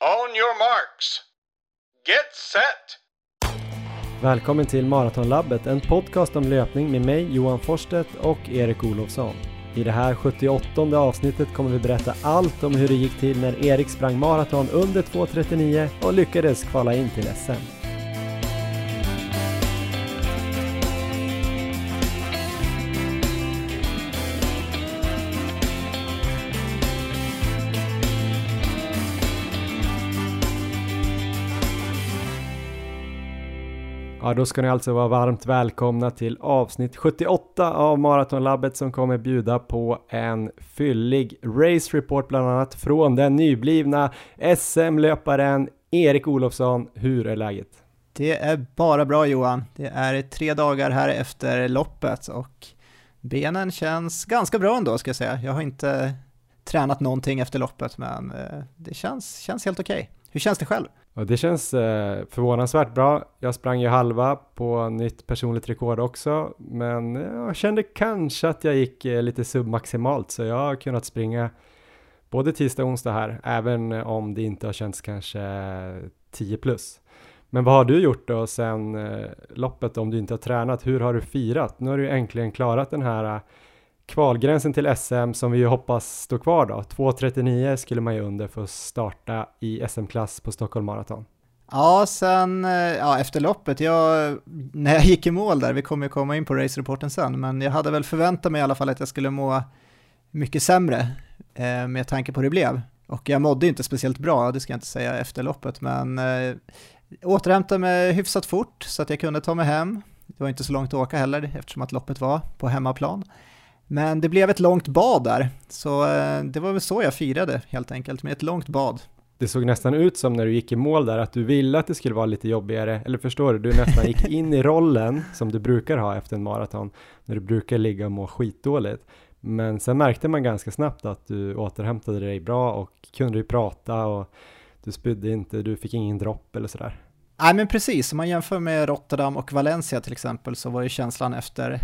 On your marks. Get set! Välkommen till Maratonlabbet, en podcast om löpning med mig Johan Forsstedt och Erik Olofsson. I det här 78 avsnittet kommer vi berätta allt om hur det gick till när Erik sprang maraton under 2.39 och lyckades kvala in till SM. Ja, då ska ni alltså vara varmt välkomna till avsnitt 78 av Maratonlabbet som kommer bjuda på en fyllig race report bland annat från den nyblivna SM-löparen Erik Olofsson. Hur är läget? Det är bara bra Johan. Det är tre dagar här efter loppet och benen känns ganska bra ändå ska jag säga. Jag har inte tränat någonting efter loppet men eh, det känns, känns helt okej. Okay. Hur känns det själv? Och det känns eh, förvånansvärt bra. Jag sprang ju halva på nytt personligt rekord också, men jag kände kanske att jag gick eh, lite submaximalt, så jag har kunnat springa både tisdag och onsdag här, även om det inte har känts kanske 10 plus. Men vad har du gjort då sen eh, loppet om du inte har tränat? Hur har du firat? Nu har du äntligen klarat den här kvalgränsen till SM som vi ju hoppas står kvar då. 2.39 skulle man ju under för att starta i SM-klass på Stockholm Marathon. Ja, sen eh, ja, efter loppet, jag, när jag gick i mål där, vi kommer ju komma in på race-reporten sen, men jag hade väl förväntat mig i alla fall att jag skulle må mycket sämre eh, med tanke på hur det blev. Och jag mådde inte speciellt bra, det ska jag inte säga efter loppet, men eh, återhämtade mig hyfsat fort så att jag kunde ta mig hem. Det var inte så långt att åka heller eftersom att loppet var på hemmaplan. Men det blev ett långt bad där, så eh, det var väl så jag firade helt enkelt, med ett långt bad. Det såg nästan ut som när du gick i mål där att du ville att det skulle vara lite jobbigare, eller förstår du, du nästan gick in i rollen som du brukar ha efter en maraton, när du brukar ligga och må skitdåligt. Men sen märkte man ganska snabbt att du återhämtade dig bra och kunde ju prata och du spydde inte, du fick ingen dropp eller sådär. Nej men precis, om man jämför med Rotterdam och Valencia till exempel så var ju känslan efter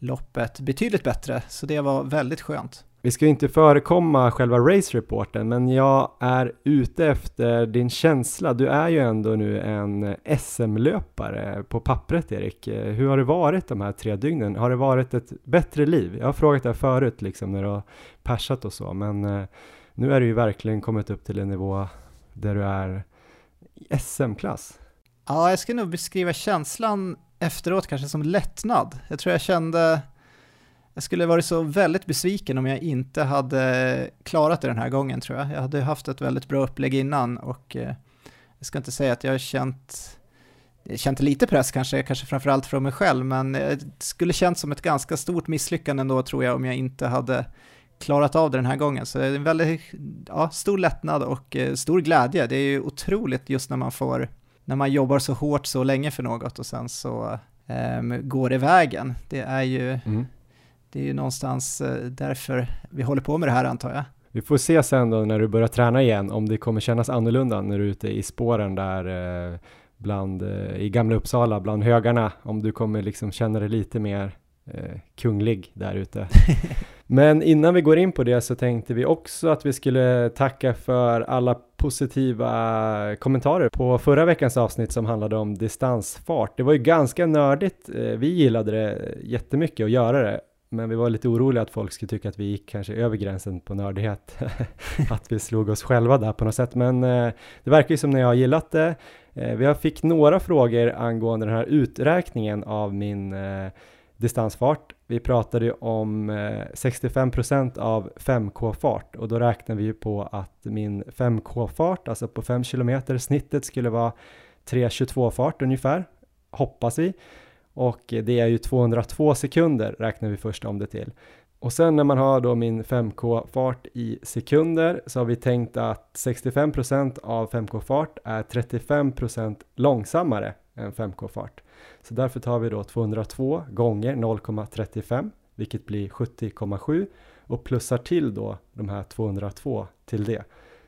loppet betydligt bättre, så det var väldigt skönt. Vi ska inte förekomma själva race-reporten, men jag är ute efter din känsla. Du är ju ändå nu en SM-löpare på pappret, Erik. Hur har det varit de här tre dygnen? Har det varit ett bättre liv? Jag har frågat det förut, liksom när du har persat och så, men eh, nu är du ju verkligen kommit upp till en nivå där du är SM-klass. Ja, jag ska nog beskriva känslan efteråt kanske som lättnad. Jag tror jag kände, jag skulle varit så väldigt besviken om jag inte hade klarat det den här gången tror jag. Jag hade haft ett väldigt bra upplägg innan och eh, jag ska inte säga att jag har känt jag känt lite press kanske, kanske framförallt från mig själv, men det skulle känts som ett ganska stort misslyckande ändå tror jag om jag inte hade klarat av det den här gången. Så det är en väldigt ja, stor lättnad och eh, stor glädje. Det är ju otroligt just när man får när man jobbar så hårt så länge för något och sen så um, går det vägen. Det är ju, mm. det är ju någonstans uh, därför vi håller på med det här antar jag. Vi får se sen då när du börjar träna igen om det kommer kännas annorlunda när du är ute i spåren där eh, bland, eh, i gamla Uppsala bland högarna, om du kommer liksom känna dig lite mer eh, kunglig där ute. Men innan vi går in på det så tänkte vi också att vi skulle tacka för alla positiva kommentarer på förra veckans avsnitt som handlade om distansfart. Det var ju ganska nördigt. Eh, vi gillade det jättemycket att göra det, men vi var lite oroliga att folk skulle tycka att vi gick kanske över gränsen på nördighet, att vi slog oss själva där på något sätt. Men eh, det verkar ju som ni har gillat det. Eh, vi har fick några frågor angående den här uträkningen av min distansfart. Vi pratade ju om eh, 65% av 5K-fart och då räknar vi ju på att min 5K-fart, alltså på 5 km, snittet skulle vara 3.22-fart ungefär, hoppas vi. Och det är ju 202 sekunder räknar vi först om det till. Och sen när man har då min 5K-fart i sekunder så har vi tänkt att 65% av 5K-fart är 35% långsammare än 5K-fart. Så därför tar vi då 202 gånger 0,35 vilket blir 70,7 och plussar till då de här 202 till det.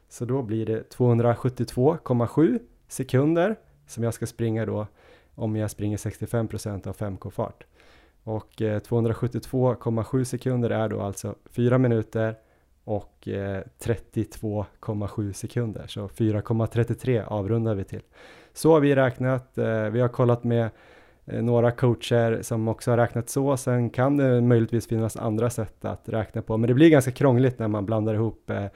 Så då blir det 272,7 sekunder som jag ska springa då om jag springer 65% av 5K fart. Och eh, 272,7 sekunder är då alltså 4 minuter och eh, 32,7 sekunder. Så 4,33 avrundar vi till. Så har vi räknat. Eh, vi har kollat med eh, några coacher som också har räknat så. Sen kan det möjligtvis finnas andra sätt att räkna på, men det blir ganska krångligt när man blandar ihop eh,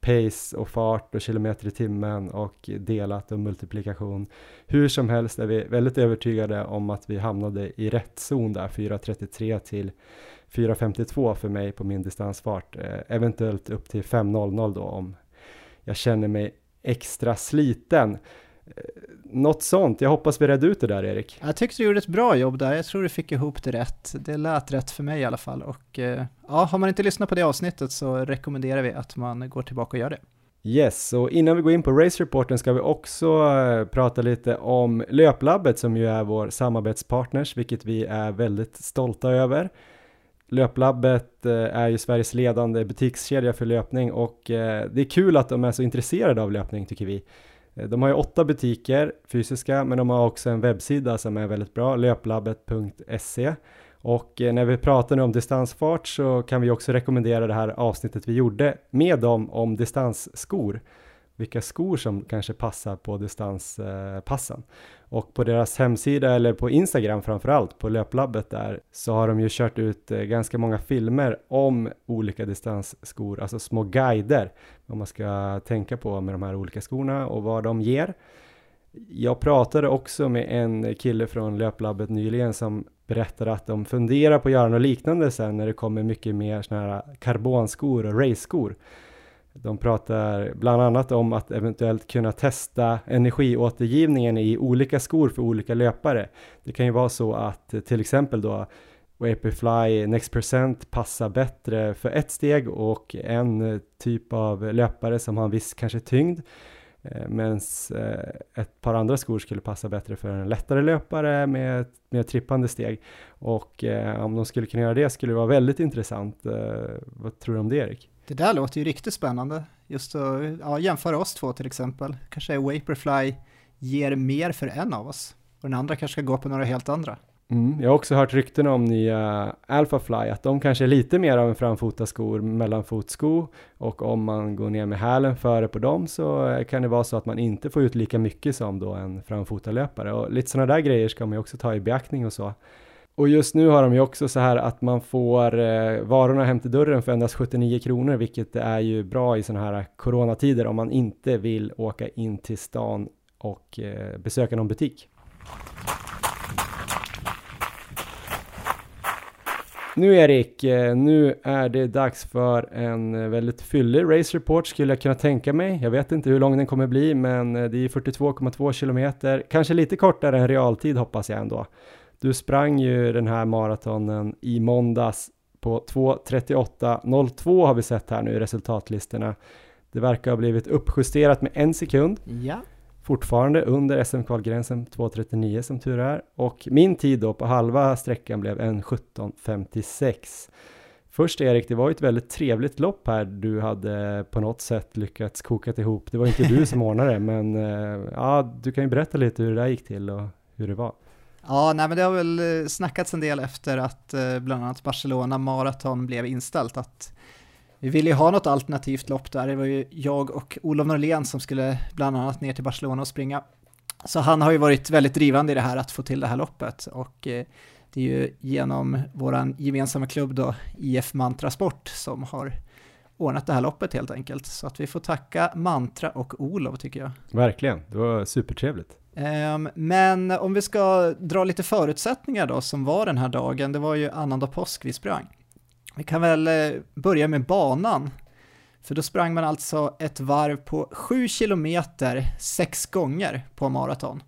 pace och fart och kilometer i timmen och delat och multiplikation. Hur som helst är vi väldigt övertygade om att vi hamnade i rätt zon där, 4.33 till 4.52 för mig på min distansfart, eventuellt upp till 5.00 då om jag känner mig extra sliten. Eh, något sånt, jag hoppas vi redde ut det där Erik. Jag tyckte du gjorde ett bra jobb där, jag tror du fick ihop det rätt. Det lät rätt för mig i alla fall och eh, ja, har man inte lyssnat på det avsnittet så rekommenderar vi att man går tillbaka och gör det. Yes, och innan vi går in på race-reporten ska vi också uh, prata lite om Löplabbet som ju är vår samarbetspartners, vilket vi är väldigt stolta över. Löplabbet är ju Sveriges ledande butikskedja för löpning och det är kul att de är så intresserade av löpning tycker vi. Eh, de har ju åtta butiker fysiska, men de har också en webbsida som är väldigt bra, löplabbet.se. Och eh, när vi pratar nu om distansfart så kan vi också rekommendera det här avsnittet vi gjorde med dem om distansskor. Vilka skor som kanske passar på distanspassen. Och på deras hemsida eller på Instagram framförallt, på löplabbet där, så har de ju kört ut eh, ganska många filmer om olika distansskor, alltså små guider, vad man ska tänka på med de här olika skorna och vad de ger. Jag pratade också med en kille från löplabbet nyligen som berättade att de funderar på att göra något liknande sen när det kommer mycket mer sådana här karbonskor och race-skor. De pratar bland annat om att eventuellt kunna testa energiåtergivningen i olika skor för olika löpare. Det kan ju vara så att eh, till exempel då Vaporfly Next Percent passar bättre för ett steg och en eh, typ av löpare som har en viss kanske tyngd eh, Medan ett par andra skor skulle passa bättre för en lättare löpare med ett mer trippande steg. Och om de skulle kunna göra det skulle det vara väldigt intressant. Vad tror du om det Erik? Det där låter ju riktigt spännande. Just att ja, jämföra oss två till exempel. Kanske Vaporfly ger mer för en av oss och den andra kanske ska gå på några helt andra. Mm, jag har också hört rykten om nya Alphafly, att de kanske är lite mer av en framfotaskor, mellanfotsko och om man går ner med hälen före på dem så kan det vara så att man inte får ut lika mycket som då en framfotalöpare och lite sådana där grejer ska man ju också ta i beaktning och så. Och just nu har de ju också så här att man får eh, varorna hem till dörren för endast 79 kronor, vilket är ju bra i sådana här coronatider om man inte vill åka in till stan och eh, besöka någon butik. Nu Erik, eh, nu är det dags för en väldigt fyllig race report skulle jag kunna tänka mig. Jag vet inte hur lång den kommer bli, men eh, det är 42,2 kilometer, kanske lite kortare än realtid hoppas jag ändå. Du sprang ju den här maratonen i måndags på 2.38.02 har vi sett här nu i resultatlistorna. Det verkar ha blivit uppjusterat med en sekund. Ja fortfarande under SM-kvalgränsen 2.39 som tur är och min tid då på halva sträckan blev 1.17.56. Först Erik, det var ju ett väldigt trevligt lopp här du hade på något sätt lyckats koka ihop. Det var inte du som ordnade det, men eh, ja, du kan ju berätta lite hur det där gick till och hur det var. Ja, nej, men det har väl eh, snackats en del efter att eh, bland annat Barcelona Marathon blev inställt, att vi ville ju ha något alternativt lopp där, det var ju jag och Olof Norlén som skulle bland annat ner till Barcelona och springa. Så han har ju varit väldigt drivande i det här att få till det här loppet och eh, det är ju genom vår gemensamma klubb då, IF Mantra Sport, som har ordnat det här loppet helt enkelt. Så att vi får tacka Mantra och Olof tycker jag. Verkligen, det var supertrevligt. Um, men om vi ska dra lite förutsättningar då som var den här dagen, det var ju annandag påsk vi sprang. Vi kan väl eh, börja med banan. För då sprang man alltså ett varv på 7 kilometer sex gånger på maraton.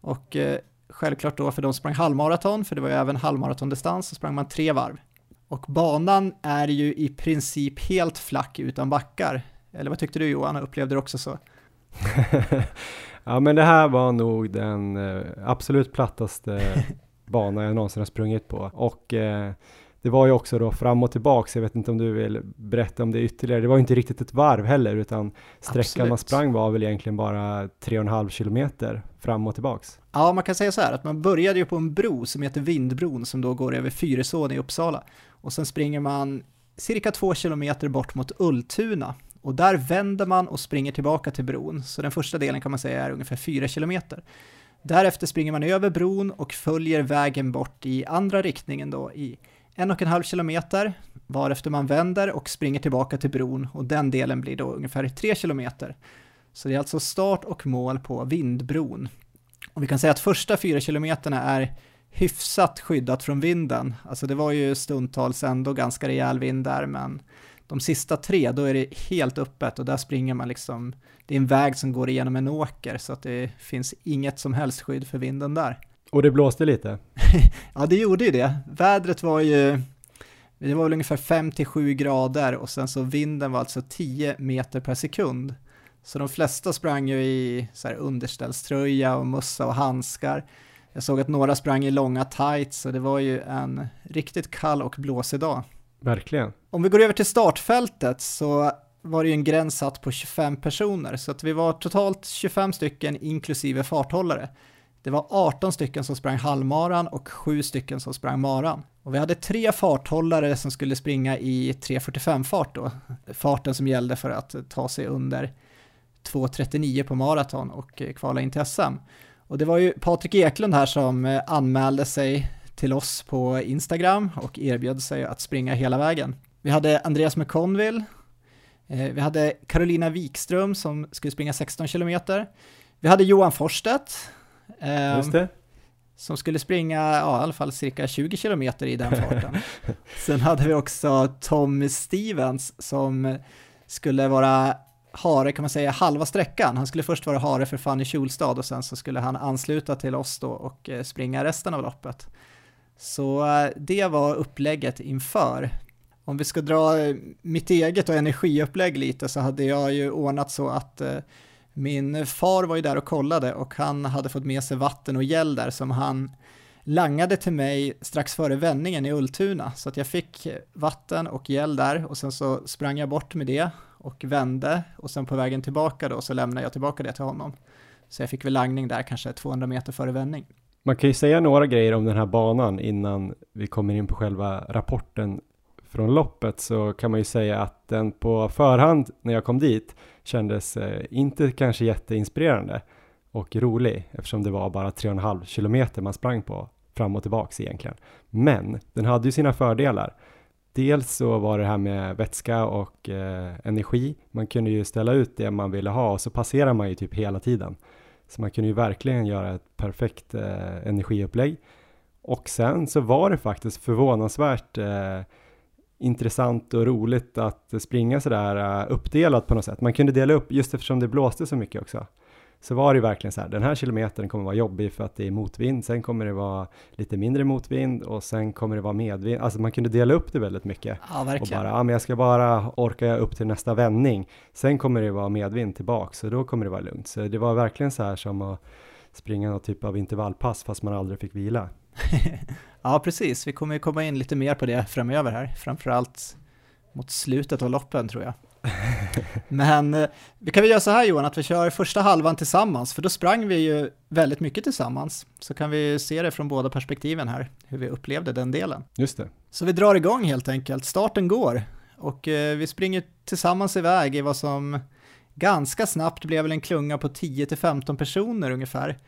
Och eh, självklart då för de sprang halvmaraton, för det var ju även halvmaratondistans, så sprang man tre varv. Och banan är ju i princip helt flack utan backar. Eller vad tyckte du Johan, upplevde du också så? ja men det här var nog den eh, absolut plattaste bana jag någonsin har sprungit på. Och eh, det var ju också då fram och tillbaks, jag vet inte om du vill berätta om det ytterligare. Det var ju inte riktigt ett varv heller, utan sträckan Absolut. man sprang var väl egentligen bara 3,5 kilometer fram och tillbaks. Ja, man kan säga så här att man började ju på en bro som heter Vindbron som då går över Fyrisån i Uppsala och sen springer man cirka två kilometer bort mot Ultuna och där vänder man och springer tillbaka till bron, så den första delen kan man säga är ungefär fyra kilometer. Därefter springer man över bron och följer vägen bort i andra riktningen då i en och en halv kilometer, varefter man vänder och springer tillbaka till bron och den delen blir då ungefär tre kilometer. Så det är alltså start och mål på Vindbron. Och vi kan säga att första fyra kilometerna är hyfsat skyddat från vinden. Alltså det var ju stundtals ändå ganska rejäl vind där, men de sista tre, då är det helt öppet och där springer man liksom, det är en väg som går igenom en åker så att det finns inget som helst skydd för vinden där. Och det blåste lite? ja, det gjorde ju det. Vädret var ju, det var väl ungefär 5-7 grader och sen så vinden var alltså 10 meter per sekund. Så de flesta sprang ju i så här underställströja och mössa och handskar. Jag såg att några sprang i långa tights så det var ju en riktigt kall och blåsig dag. Verkligen. Om vi går över till startfältet så var det ju en gräns satt på 25 personer, så att vi var totalt 25 stycken inklusive farthållare. Det var 18 stycken som sprang halvmaran och 7 stycken som sprang maran. Och vi hade tre farthållare som skulle springa i 3.45 fart då, farten som gällde för att ta sig under 2.39 på maraton och eh, kvala in till SM. Och det var ju Patrik Eklund här som eh, anmälde sig till oss på Instagram och erbjöd sig att springa hela vägen. Vi hade Andreas McConville, eh, vi hade Carolina Wikström som skulle springa 16 kilometer. Vi hade Johan Forstedt, eh, som skulle springa ja, i alla fall cirka 20 kilometer i den farten. Sen hade vi också Tom Stevens som skulle vara hare kan man säga halva sträckan. Han skulle först vara hare för Fanny Kjolstad och sen så skulle han ansluta till oss då och eh, springa resten av loppet. Så eh, det var upplägget inför. Om vi ska dra eh, mitt eget och energiupplägg lite så hade jag ju ordnat så att min far var ju där och kollade och han hade fått med sig vatten och gäll där som han langade till mig strax före vändningen i Ultuna. Så att jag fick vatten och gäll där och sen så sprang jag bort med det och vände och sen på vägen tillbaka då så lämnade jag tillbaka det till honom. Så jag fick väl langning där kanske 200 meter före vändning. Man kan ju säga några grejer om den här banan innan vi kommer in på själva rapporten från loppet så kan man ju säga att den på förhand när jag kom dit kändes eh, inte kanske jätteinspirerande och rolig eftersom det var bara 3,5 kilometer man sprang på fram och tillbaks egentligen. Men den hade ju sina fördelar. Dels så var det här med vätska och eh, energi. Man kunde ju ställa ut det man ville ha och så passerar man ju typ hela tiden. Så man kunde ju verkligen göra ett perfekt eh, energiupplägg. Och sen så var det faktiskt förvånansvärt eh, intressant och roligt att springa sådär uh, uppdelat på något sätt. Man kunde dela upp, just eftersom det blåste så mycket också, så var det verkligen så här, den här kilometern kommer vara jobbig för att det är motvind, sen kommer det vara lite mindre motvind och sen kommer det vara medvind. Alltså man kunde dela upp det väldigt mycket. Ja, verkligen. Och bara, ja men jag ska bara orka upp till nästa vändning, sen kommer det vara medvind tillbaks så då kommer det vara lugnt. Så det var verkligen så här som att springa någon typ av intervallpass fast man aldrig fick vila. ja, precis. Vi kommer ju komma in lite mer på det framöver här, framförallt mot slutet av loppen tror jag. Men eh, vi kan väl göra så här Johan, att vi kör första halvan tillsammans, för då sprang vi ju väldigt mycket tillsammans. Så kan vi se det från båda perspektiven här, hur vi upplevde den delen. Just det. Så vi drar igång helt enkelt, starten går och eh, vi springer tillsammans iväg i vad som ganska snabbt blev väl en klunga på 10-15 personer ungefär.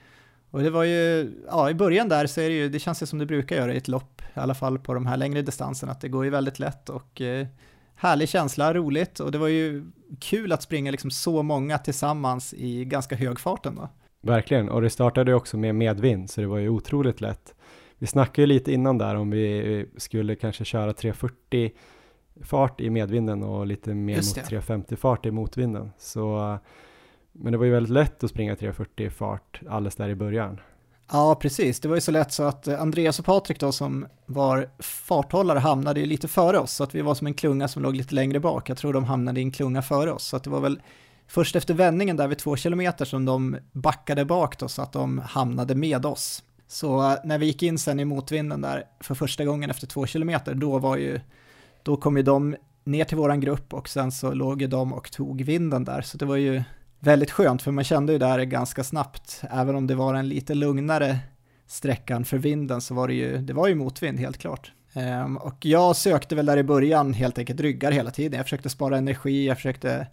Och det var ju, ja i början där så är det ju, det känns ju som det brukar göra i ett lopp, i alla fall på de här längre distanserna, att det går ju väldigt lätt och eh, härlig känsla, roligt och det var ju kul att springa liksom så många tillsammans i ganska hög fart ändå. Verkligen, och det startade också med medvind så det var ju otroligt lätt. Vi snackade ju lite innan där om vi skulle kanske köra 340 fart i medvinden och lite mer mot 350 fart i motvinden. Så, men det var ju väldigt lätt att springa 340 fart alldeles där i början. Ja, precis. Det var ju så lätt så att Andreas och Patrik då som var farthållare hamnade ju lite före oss, så att vi var som en klunga som låg lite längre bak. Jag tror de hamnade i en klunga före oss, så att det var väl först efter vändningen där vid två kilometer som de backade bak då, så att de hamnade med oss. Så eh, när vi gick in sen i motvinden där för första gången efter två kilometer, då var ju, då kom ju de ner till våran grupp och sen så låg ju de och tog vinden där, så det var ju väldigt skönt för man kände ju där ganska snabbt, även om det var en lite lugnare sträckan för vinden så var det ju, det var ju motvind helt klart. Um, och jag sökte väl där i början helt enkelt ryggar hela tiden. Jag försökte spara energi, jag försökte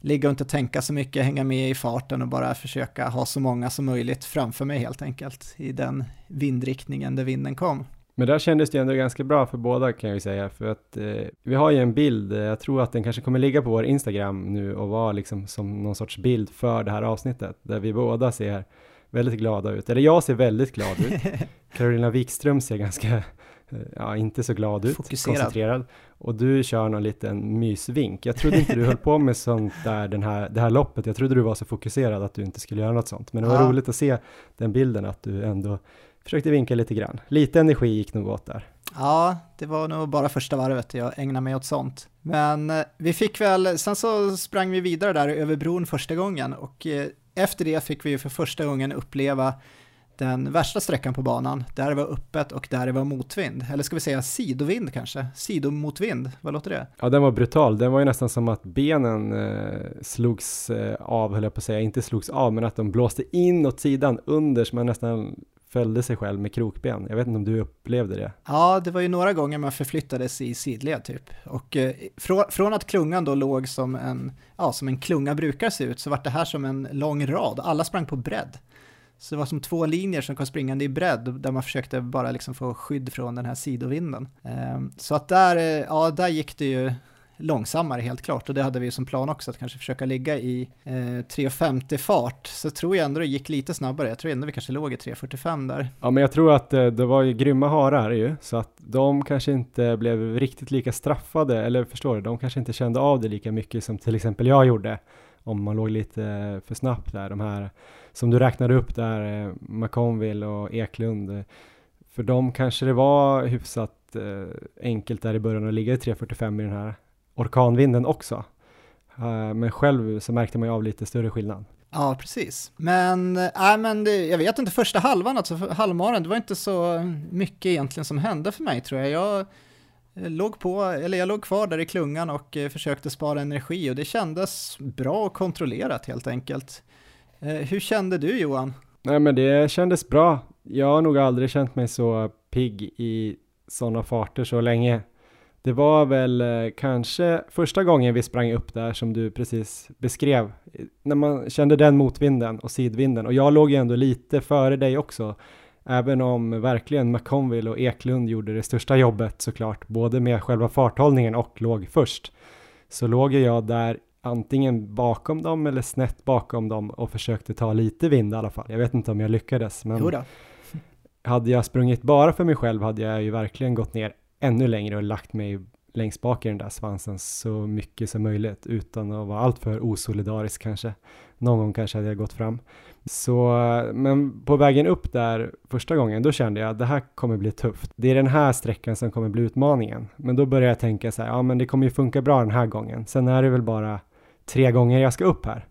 ligga och inte tänka så mycket, hänga med i farten och bara försöka ha så många som möjligt framför mig helt enkelt i den vindriktningen där vinden kom. Men där kändes det ändå ganska bra för båda kan jag ju säga, för att eh, vi har ju en bild, eh, jag tror att den kanske kommer ligga på vår Instagram nu och vara liksom som någon sorts bild för det här avsnittet, där vi båda ser väldigt glada ut, eller jag ser väldigt glad ut, Carolina Wikström ser ganska, eh, ja inte så glad ut, Fokuserad. koncentrerad, och du kör någon liten mysvink. Jag trodde inte du höll på med sånt där den här, det här loppet, jag trodde du var så fokuserad att du inte skulle göra något sånt, men det var Ja. roligt att se den bilden, att du ändå försökte vinka lite grann. Lite energi gick nog åt där. Ja, det var nog bara första varvet jag ägnade mig åt sånt. Men eh, vi fick väl, sen så sprang vi vidare där över bron första gången och eh, efter det fick vi ju för första gången uppleva den värsta sträckan på banan, där det var öppet och där det var motvind. Eller ska vi säga sidovind kanske? Sidomotvind, vad låter det? Ja, den var brutal. Den var ju nästan som att benen eh, slogs eh, av, höll jag på att säga. Inte slogs av, men att de blåste in åt sidan under, så man nästan följde sig själv med krokben. Jag vet inte om du upplevde det? Ja, det var ju några gånger man förflyttades i sidled typ. Och eh, från, från att klungan då låg som en, ja, som en klunga brukar se ut, så var det här som en lång rad. Alla sprang på bredd. Så det var som två linjer som kom springande i bredd, där man försökte bara liksom få skydd från den här sidovinden. Eh, så att där, eh, ja, där gick det ju långsammare helt klart. Och det hade vi ju som plan också att kanske försöka ligga i eh, 3.50 fart. Så tror jag ändå det gick lite snabbare, jag tror ändå vi kanske låg i 3.45 där. Ja, men jag tror att eh, det var ju grymma harar ju, så att de kanske inte blev riktigt lika straffade, eller förstår du, de kanske inte kände av det lika mycket som till exempel jag gjorde, om man låg lite eh, för snabbt där, de här som du räknade upp där, eh, McConville och Eklund, eh, för dem kanske det var hyfsat eh, enkelt där i början att ligga i 3.45 i den här orkanvinden också. Eh, men själv så märkte man ju av lite större skillnad. Ja, precis. Men, äh, men det, jag vet inte, första halvan, alltså halvmaren, det var inte så mycket egentligen som hände för mig tror jag. Jag eh, låg på, eller jag låg kvar där i klungan och eh, försökte spara energi och det kändes bra och kontrollerat helt enkelt. Eh, hur kände du Johan? Nej men det kändes bra. Jag har nog aldrig känt mig så pigg i sådana farter så länge. Det var väl eh, kanske första gången vi sprang upp där som du precis beskrev. När man kände den motvinden och sidvinden. Och jag låg ju ändå lite före dig också. Även om verkligen McConville och Eklund gjorde det största jobbet såklart. Både med själva farthållningen och låg först. Så låg jag där antingen bakom dem eller snett bakom dem och försökte ta lite vind i alla fall. Jag vet inte om jag lyckades, men Jo då. hade jag sprungit bara för mig själv hade jag ju verkligen gått ner ännu längre och lagt mig längst bak i den där svansen så mycket som möjligt utan att vara alltför osolidarisk kanske. Någon gång kanske hade jag gått fram. Så, men på vägen upp där första gången, då kände jag att det här kommer bli tufft. Det är den här sträckan som kommer bli utmaningen. Men då började jag tänka så här, ja men det kommer ju funka bra den här gången. Sen är det väl bara tre gånger jag ska upp här.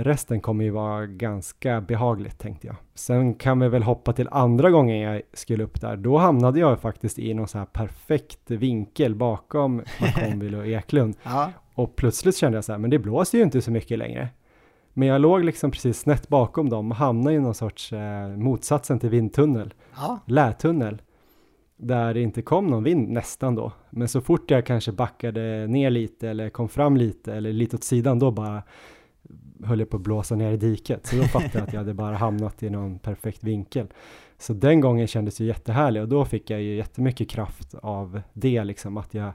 Resten kommer ju vara ganska behagligt tänkte jag. Sen kan vi väl hoppa till andra gången jag skulle upp där. Då hamnade jag faktiskt i någon så här perfekt vinkel bakom McConville och Eklund. Ja, Och plötsligt kände jag så här, men det blåser ju inte så mycket längre. Men jag låg liksom precis snett bakom dem och hamnade i någon sorts eh, motsatsen till vindtunnel, ja, lätunnel. Där det inte kom någon vind nästan då. Men så fort jag kanske backade ner lite eller kom fram lite eller lite åt sidan då bara höll jag på att blåsa ner i diket. Så då fattade jag att jag hade bara hamnat i någon perfekt vinkel. Så den gången kändes ju jättehärlig och då fick jag ju jättemycket kraft av det liksom att jag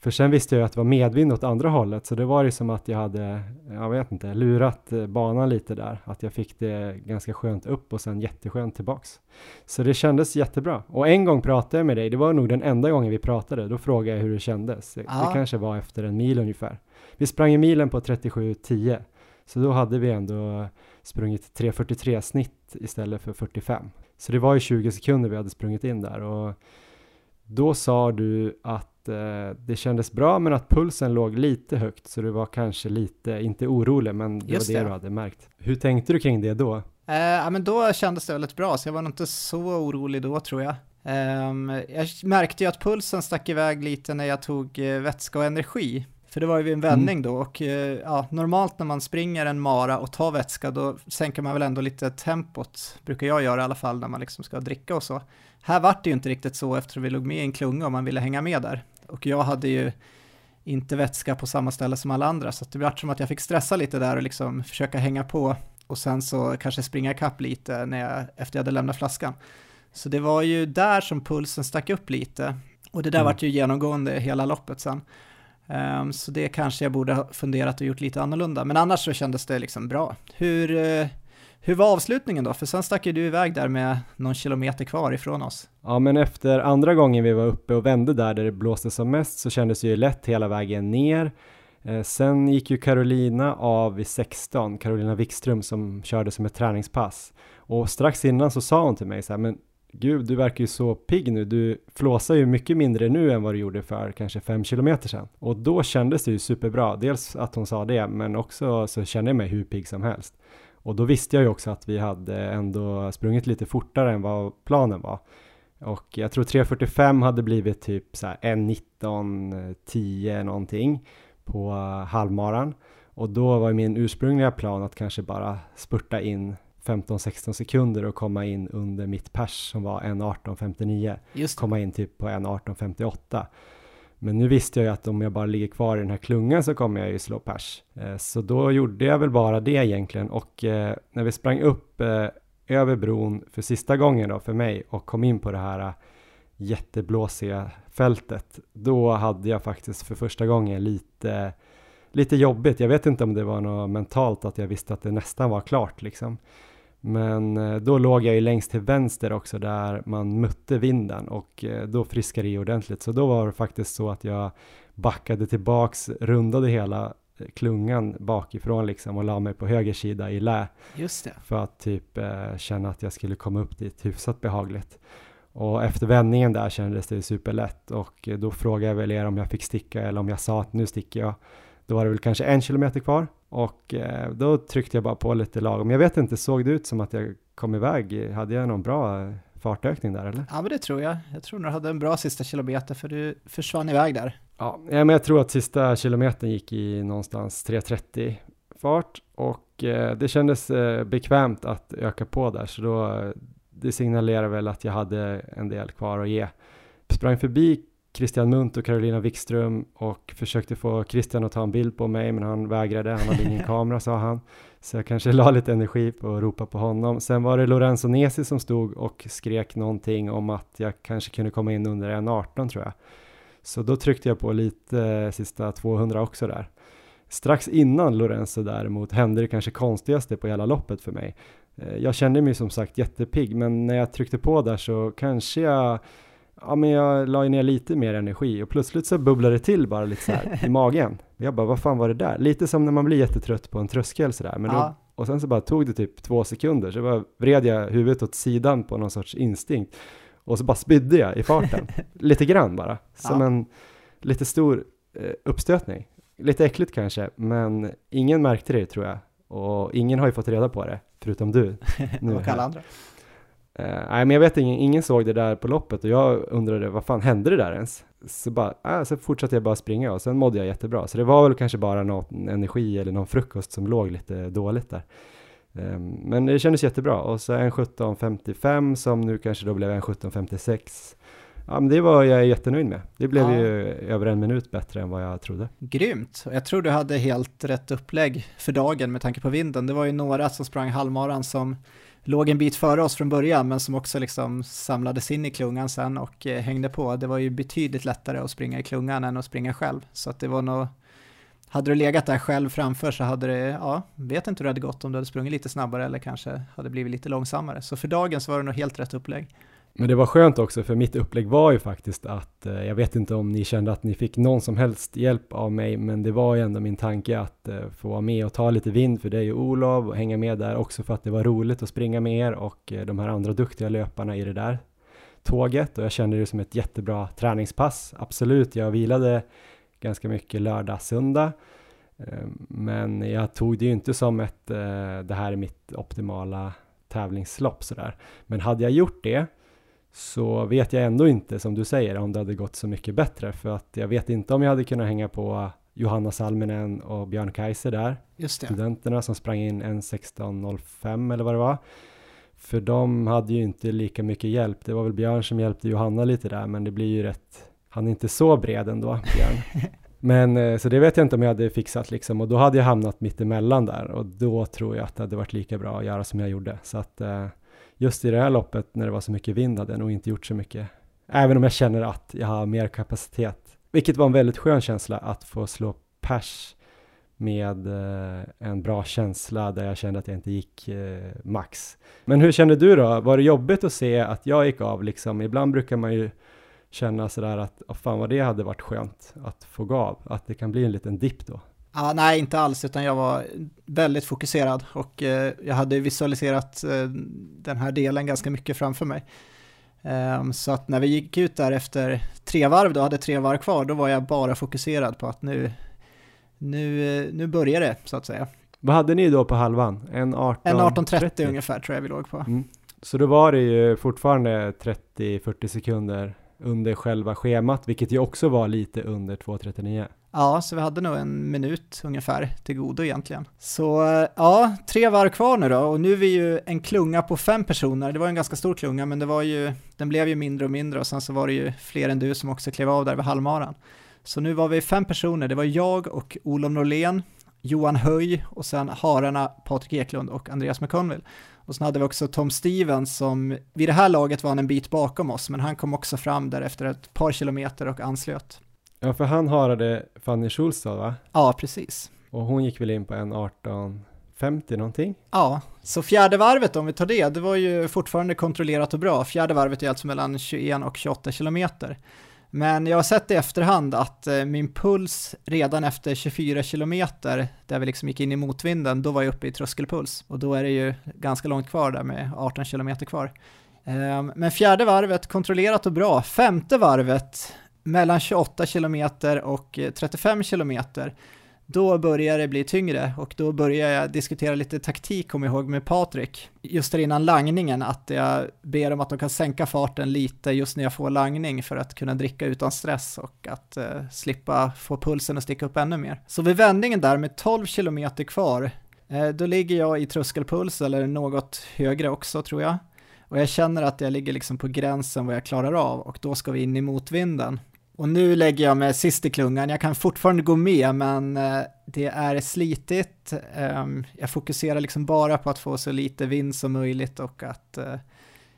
för sen visste jag att det var medvind åt andra hållet så det var ju som att jag hade, jag vet inte, lurat eh, banan lite där. Att jag fick det ganska skönt upp och sen jätteskönt tillbaks. Så det kändes jättebra. Och en gång pratade jag med dig, det var nog den enda gången vi pratade, då frågade jag hur det kändes. Det, Ja. det kanske var efter en mil ungefär. Vi sprang i milen på 37.10 så då hade vi ändå sprungit 3.43 snitt istället för 45. Så det var ju 20 sekunder vi hade sprungit in där och då sa du att eh, det kändes bra men att pulsen låg lite högt så du var kanske lite, inte orolig men det Just var det, det. du hade märkt. Hur tänkte du kring det då? Eh, ja, men då kändes det väldigt bra, så jag var nog inte så orolig då tror jag. Ehm, jag märkte ju att pulsen stack iväg lite när jag tog eh, vätska och energi. För det var ju en vändning då och eh, ja, normalt när man springer en mara och tar vätska då sänker man väl ändå lite tempot, brukar jag göra i alla fall när man liksom ska dricka och så. Här vart det ju inte riktigt så eftersom vi låg med i en klunga och man ville hänga med där. Och jag hade ju inte vätska på samma ställe som alla andra så det vart som att jag fick stressa lite där och liksom försöka hänga på och sen så kanske springa ikapp lite när jag, efter jag hade lämnat flaskan. Så det var ju där som pulsen stack upp lite och det där mm. vart ju genomgående hela loppet sen. Um, så det kanske jag borde ha funderat och gjort lite annorlunda, men annars så kändes det liksom bra. Hur, uh, hur var avslutningen då? För sen stack ju du iväg där med någon kilometer kvar ifrån oss. Ja, men efter andra gången vi var uppe och vände där, där det blåste som mest, så kändes det ju lätt hela vägen ner. Eh, sen gick ju Carolina av vid 16, Carolina Wikström som körde som ett träningspass. Och strax innan så sa hon till mig så här, men gud, du verkar ju så pigg nu, du flåsar ju mycket mindre nu än vad du gjorde för kanske fem kilometer sedan. Och då kändes det ju superbra, dels att hon sa det, men också så kände jag mig hur pigg som helst. Och då visste jag ju också att vi hade ändå sprungit lite fortare än vad planen var. Och jag tror 3.45 hade blivit typ så här 1.19.10 någonting på halvmaran. Och då var min ursprungliga plan att kanske bara spurta in 15-16 sekunder och komma in under mitt pers som var 1.18.59. Komma in typ på 1.18.58. Men nu visste jag ju att om jag bara ligger kvar i den här klungan så kommer jag ju slå pers. Eh, så då gjorde jag väl bara det egentligen och eh, när vi sprang upp eh, över bron för sista gången då för mig och kom in på det här jätteblåsiga fältet, då hade jag faktiskt för första gången lite, lite jobbigt. Jag vet inte om det var något mentalt att jag visste att det nästan var klart liksom. Men eh, då låg jag ju längst till vänster också där man mötte vinden och eh, då friskade det i ordentligt. Så då var det faktiskt så att jag backade tillbaks, rundade hela eh, klungan bakifrån liksom och la mig på höger sida i lä. Just det. För att typ eh, känna att jag skulle komma upp dit hyfsat behagligt. Och efter vändningen där kändes det superlätt och då frågade jag väl er om jag fick sticka eller om jag sa att nu sticker jag. Då var det väl kanske en kilometer kvar och eh, då tryckte jag bara på lite lagom. Jag vet inte, såg det ut som att jag kom iväg? Hade jag någon bra fartökning där eller? Ja men det tror jag. Jag tror du hade en bra sista kilometer för du försvann iväg där. Ja, men jag tror att sista kilometern gick i någonstans 3.30 fart och eh, det kändes eh, bekvämt att öka på där så då det signalerar väl att jag hade en del kvar att ge. Sprang förbi Christian Munt och Carolina Wikström och försökte få Christian att ta en bild på mig men han vägrade, han hade ingen kamera sa han. Så jag kanske la lite energi på att ropa på honom. Sen var det Lorenzo Nesi som stod och skrek någonting om att jag kanske kunde komma in under 1.18 tror jag. Så då tryckte jag på lite eh, sista 200 också där. Strax innan Lorenzo däremot hände det kanske konstigaste på hela loppet för mig. Eh, jag kände mig som sagt jättepigg men när jag tryckte på där så kanske jag ja men jag la ner lite mer energi och plötsligt så bubblade det till bara lite så här i magen. Jag bara, vad fan var det där? Lite som när man blir jättetrött på en tröskel sådär. Men ja. då, och sen så bara tog det typ två sekunder, så bara vred jag huvudet åt sidan på någon sorts instinkt. Och så bara spydde jag i farten, lite grann bara, som ja. en lite stor eh, uppstötning. Lite äckligt kanske, men ingen märkte det tror jag. Och ingen har ju fått reda på det, förutom du. Nu och alla andra. Nej men jag vet ingen, ingen såg det där på loppet och jag undrade vad fan hände det där ens? Så bara, äh, så fortsatte jag bara springa och sen mådde jag jättebra. Så det var väl kanske bara någon energi eller någon frukost som låg lite dåligt där. Um, men det kändes jättebra och så en 17.55 som nu kanske då blev en 17.56. Ja men det var jag jättenöjd med. Det blev ja. ju över en minut bättre än vad jag trodde. Grymt! Jag tror du hade helt rätt upplägg för dagen med tanke på vinden. Det var ju några som sprang halvmaran som låg en bit före oss från början men som också liksom samlades in i klungan sen och eh, hängde på. Det var ju betydligt lättare att springa i klungan än att springa själv. Så att det var nog, hade du legat där själv framför så hade det, ja, vet inte hur det hade gått om du hade sprungit lite snabbare eller kanske hade blivit lite långsammare. Så för dagen så var det nog helt rätt upplägg. Men det var skönt också för mitt upplägg var ju faktiskt att eh, jag vet inte om ni kände att ni fick någon som helst hjälp av mig men det var ju ändå min tanke att eh, få vara med och ta lite vind för dig och Olof och hänga med där också för att det var roligt att springa med er och eh, de här andra duktiga löparna i det där tåget och jag kände det som ett jättebra träningspass. Absolut, jag vilade ganska mycket lördag, söndag men jag tog det ju inte som ett det här är mitt optimala tävlingslopp sådär. Men hade jag gjort det så vet jag ändå inte, som du säger, om det hade gått så mycket bättre. För att jag vet inte om jag hade kunnat hänga på Johanna Salminen och Björn Kaiser där. Studenterna som sprang in 1.16.05 eller vad det var. För de hade ju inte lika mycket hjälp. Det var väl Björn som hjälpte Johanna lite där, men det blir ju rätt, han är inte så bred ändå, Björn. Men eh, så det vet jag inte om jag hade fixat liksom och då hade jag hamnat mitt emellan där och då tror jag att det hade varit lika bra att göra som jag gjorde. Så att eh, just i det här loppet när det var så mycket vind hade jag nog inte gjort så mycket. Även om jag känner att jag har mer kapacitet. Vilket var en väldigt skön känsla att få slå pers med eh, en bra känsla där jag kände att jag inte gick eh, max. Men hur kände du då? Var det jobbigt att se att jag gick av liksom? Ibland brukar man ju känna sådär att, oh, fan vad det hade varit skönt att få gå av, att det kan bli en liten dipp då? Ah, nej, inte alls, utan jag var väldigt fokuserad och eh, jag hade visualiserat eh, den här delen ganska mycket framför mig. Um, så att när vi gick ut där efter tre varv, då hade tre varv kvar, då var jag bara fokuserad på att nu, nu, nu börjar det, så att säga. Vad hade ni då på halvan? En 18.30 en 18, ungefär tror jag vi låg på. Mm. Så då var det ju fortfarande 30-40 sekunder under själva schemat, vilket ju också var lite under 2.39. Ja, så vi hade nog en minut ungefär till godo egentligen. Så ja, tre varv kvar nu då och nu är vi ju en klunga på fem personer. Det var en ganska stor klunga, men det var ju, den blev ju mindre och mindre och sen så var det ju fler än du som också klev av där vid halvmaran. Så nu var vi fem personer, det var jag och Olof Norlén, Johan Höj och sen hararna Patrik Eklund och Andreas McConville. Och sen hade vi också Tom Stevens som vid det här laget var han en bit bakom oss, men han kom också fram där efter ett par kilometer och anslöt. Ja, för han harade Fanny Schulstad va? Ja, precis. Och hon gick väl in på en 18.50 någonting? Ja, så fjärde varvet om vi tar det, det var ju fortfarande kontrollerat och bra. Fjärde varvet är alltså mellan 21 och 28 kilometer. Men jag har sett i efterhand att eh, min puls redan efter 24 kilometer, där vi liksom gick in i motvinden, då var jag uppe i tröskelpuls. Och då är det ju ganska långt kvar där med 18 kilometer kvar. Ehm, men fjärde varvet kontrollerat och bra. Femte varvet mellan 28 kilometer och eh, 35 km, kilometer då börjar det bli tyngre och då börjar jag diskutera lite taktik, kom jag ihåg, med Patrik. Just där innan langningen, att jag ber om att de kan sänka farten lite just när jag får langning för att kunna dricka utan stress och att eh, slippa få pulsen att sticka upp ännu mer. Så vid vändningen där med 12 kilometer kvar, eh, då ligger jag i tröskelpuls eller något högre också tror jag. Och jag känner att jag ligger liksom på gränsen vad jag klarar av och då ska vi in i motvinden. Och nu lägger jag mig sist i klungan, jag kan fortfarande gå med men eh, det är slitigt. Ehm, jag fokuserar liksom bara på att få så lite vind som möjligt och att eh,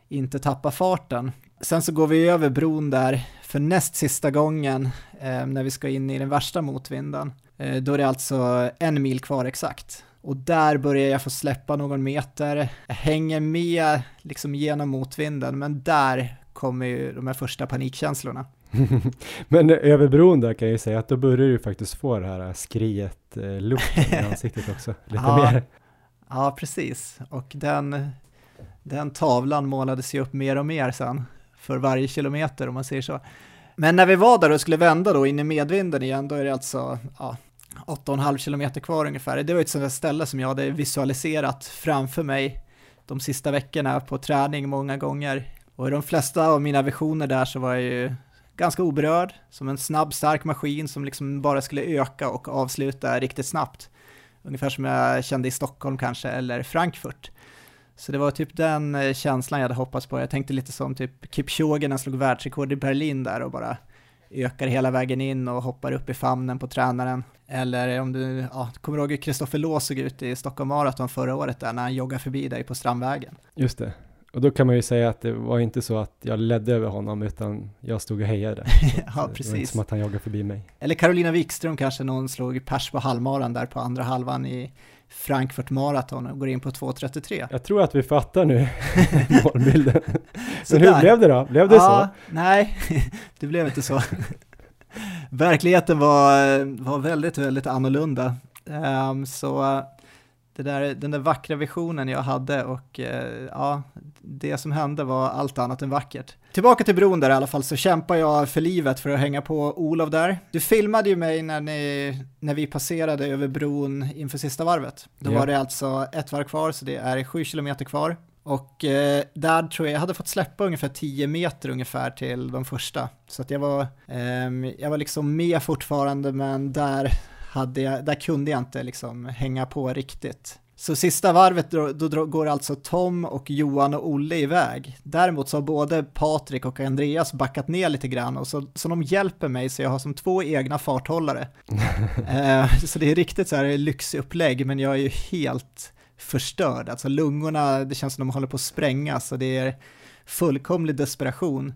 inte tappa farten. Sen så går vi över bron där för näst sista gången ehm, när vi ska in i den värsta motvinden. Eh, då är det alltså en mil kvar exakt. Och där börjar jag få släppa någon meter, jag hänger med liksom genom motvinden, men där kommer ju de här första panikkänslorna. Men över bron där kan jag ju säga att då börjar du faktiskt få det här skriet eh, lukten i ansiktet också, lite ja, mer. Ja, precis. Och den, den tavlan målades ju upp mer och mer sen, för varje kilometer om man säger så. Men när vi var där och skulle vända då in i medvinden igen, då är det alltså ja, 8,5 kilometer kvar ungefär. Det var ett sånt ställe som jag hade visualiserat framför mig de sista veckorna på träning många gånger. Och i de flesta av mina visioner där så var jag ju ganska oberörd, som en snabb, stark maskin som liksom bara skulle öka och avsluta riktigt snabbt. Ungefär som jag kände i Stockholm kanske, eller Frankfurt. Så det var typ den eh, känslan jag hade hoppats på. Jag tänkte lite som typ Kipchoge när han slog världsrekord i Berlin där och bara ökar hela vägen in och hoppar upp i famnen på tränaren. Eller om du ja, kommer ihåg hur Kristoffer Lås såg ut i Stockholm Marathon förra året där när han joggade förbi dig på Strandvägen. Just det. Och då kan man ju säga att det var inte så att jag ledde över honom utan jag stod och hejade. ja, precis. Det var inte som att han joggade förbi mig. Eller Carolina Wikström kanske, någon slog pers på halvmaran där på andra halvan i Frankfurt Marathon och går in på 2.33. Jag tror att vi fattar nu målbilden. Men hur blev det då? Blev det ja, så? Nej, det blev inte så. Verkligheten var, var väldigt, väldigt annorlunda. Um, så det där, den där vackra visionen jag hade och eh, ja, det som hände var allt annat än vackert. Tillbaka till bron där i alla fall så kämpar jag för livet för att hänga på Olof där. Du filmade ju mig när, ni, när vi passerade över bron inför sista varvet. Då ja. var det alltså ett varv kvar så det är sju kilometer kvar. Och eh, där tror jag jag hade fått släppa ungefär 10 meter ungefär till de första. Så att jag var, ehm, jag var liksom med fortfarande men där, hade jag, där kunde jag inte liksom hänga på riktigt. Så sista varvet då, då, går alltså Tom och Johan och Olle iväg. Däremot så har både Patrik och Andreas backat ner lite grann och så, så de hjälper mig så jag har som två egna farthållare. eh, så det är riktigt så här lyxupplägg men jag är ju helt förstörd. Alltså lungorna, det känns som de håller på att sprängas och det är fullkomlig desperation.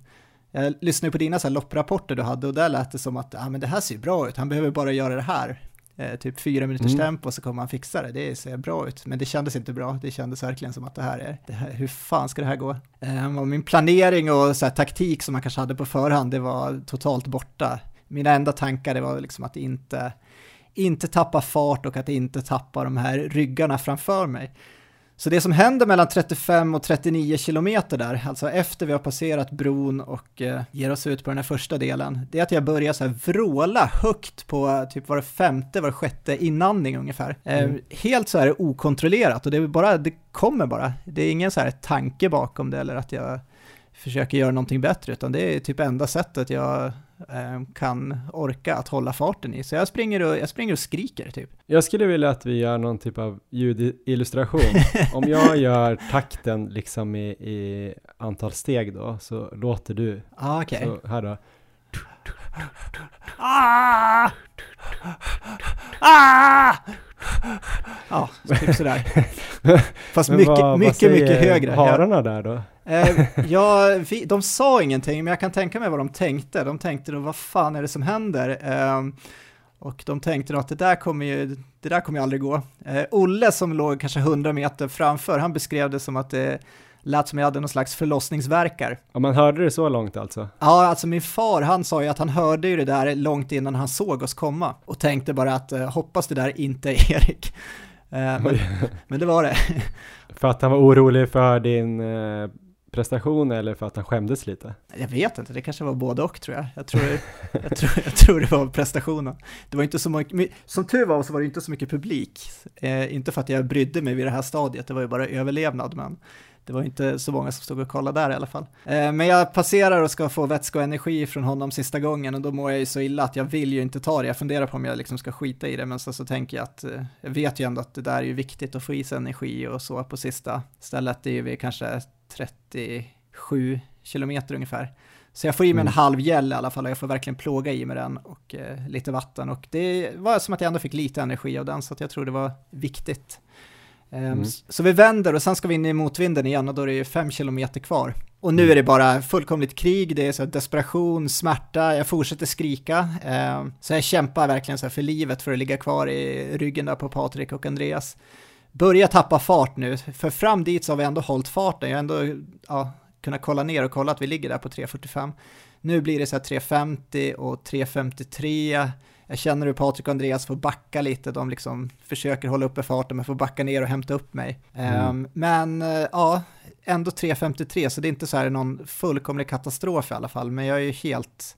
Jag lyssnade på dina så här lopprapporter du hade och där lät det som att ah, men det här ser ju bra ut, han behöver bara göra det här. Eh, typ fyra minuters mm. tempo så kommer han fixa det, det ser bra ut. Men det kändes inte bra, det kändes verkligen som att det här är, det här, hur fan ska det här gå? Eh, och min planering och så här, taktik som man kanske hade på förhand, det var totalt borta. Mina enda tankar det var liksom att inte inte tappa fart och att inte tappa de här ryggarna framför mig. Så det som händer mellan 35 och 39 kilometer där, alltså efter vi har passerat bron och eh, ger oss ut på den här första delen, det är att jag börjar så här vråla högt på eh, typ var det femte, var sjätte inandning ungefär. Eh, mm. helt så här okontrollerat och det är bara, det kommer bara. Det är ingen så här tanke bakom det eller att jag försöker göra någonting bättre, utan det är typ enda sättet jag kan orka att hålla farten i. Så jag springer och, jag springer och skriker typ. Jag skulle vilja att vi gör någon typ av ljudillustration. Om jag gör takten liksom i, i antal steg då, så låter du. Ah, okay. Så här då. Ah! Ah! Ja, typ sådär. Fast mycket, vad, mycket, vad mycket högre. hararna där då? Eh, ja, vi, de sa ingenting, men jag kan tänka mig vad de tänkte. De tänkte då, vad fan är det som händer? Eh, och de tänkte då att det där kommer ju, det där kommer ju aldrig gå. Eh, Olle som låg kanske 100 meter framför, han beskrev det som att det lät som jag hade någon slags förlossningsverkar. Ja, man hörde det så långt alltså? Ja, alltså min far, han sa ju att han hörde ju det där långt innan han såg oss komma och tänkte bara att eh, hoppas det där inte är Erik. Eh, men, men, det var det. För att han var orolig för din eh, prestation eller för att han skämdes lite? Jag vet inte, det kanske var både och tror jag. Jag tror, jag tror, jag tror det var prestationen. Det var inte så mycket, som tur var så var det inte så mycket publik. Eh, inte för att jag brydde mig vid det här stadiet, det var ju bara överlevnad, men det var inte så många som stod och kollade där i alla fall. Eh, men jag passerar och ska få vätska och energi från honom sista gången och då mår jag ju så illa att jag vill ju inte ta det. Jag funderar på om jag liksom ska skita i det, men så, så tänker jag att eh, jag vet ju ändå att det där är ju viktigt att få i sig energi och så på sista stället. Det är ju vid kanske 37 kilometer ungefär. Så jag får i mig en mm. halv gel i alla fall och jag får verkligen plåga i mig den och eh, lite vatten. Och det var som att jag ändå fick lite energi av den så att jag tror det var viktigt. Um, mm. Så vi vänder och sen ska vi in i motvinden igen och då är det ju fem kilometer kvar. Och nu mm. är det bara fullkomligt krig, det är så desperation, smärta, jag fortsätter skrika. Um, så jag kämpar verkligen så för livet för att ligga kvar i ryggen där på Patrik och Andreas. Börja tappa fart nu, för fram dit så har vi ändå hållit farten, jag har ändå ja, kunnat kolla ner och kolla att vi ligger där på 3.45. Nu blir det så här 3.50 och 3.53 jag känner hur Patrik och Andreas får backa lite, de liksom försöker hålla uppe farten men får backa ner och hämta upp mig. Mm. Um, men uh, ja, ändå 3.53 så det är inte så här någon fullkomlig katastrof i alla fall, men jag är ju helt,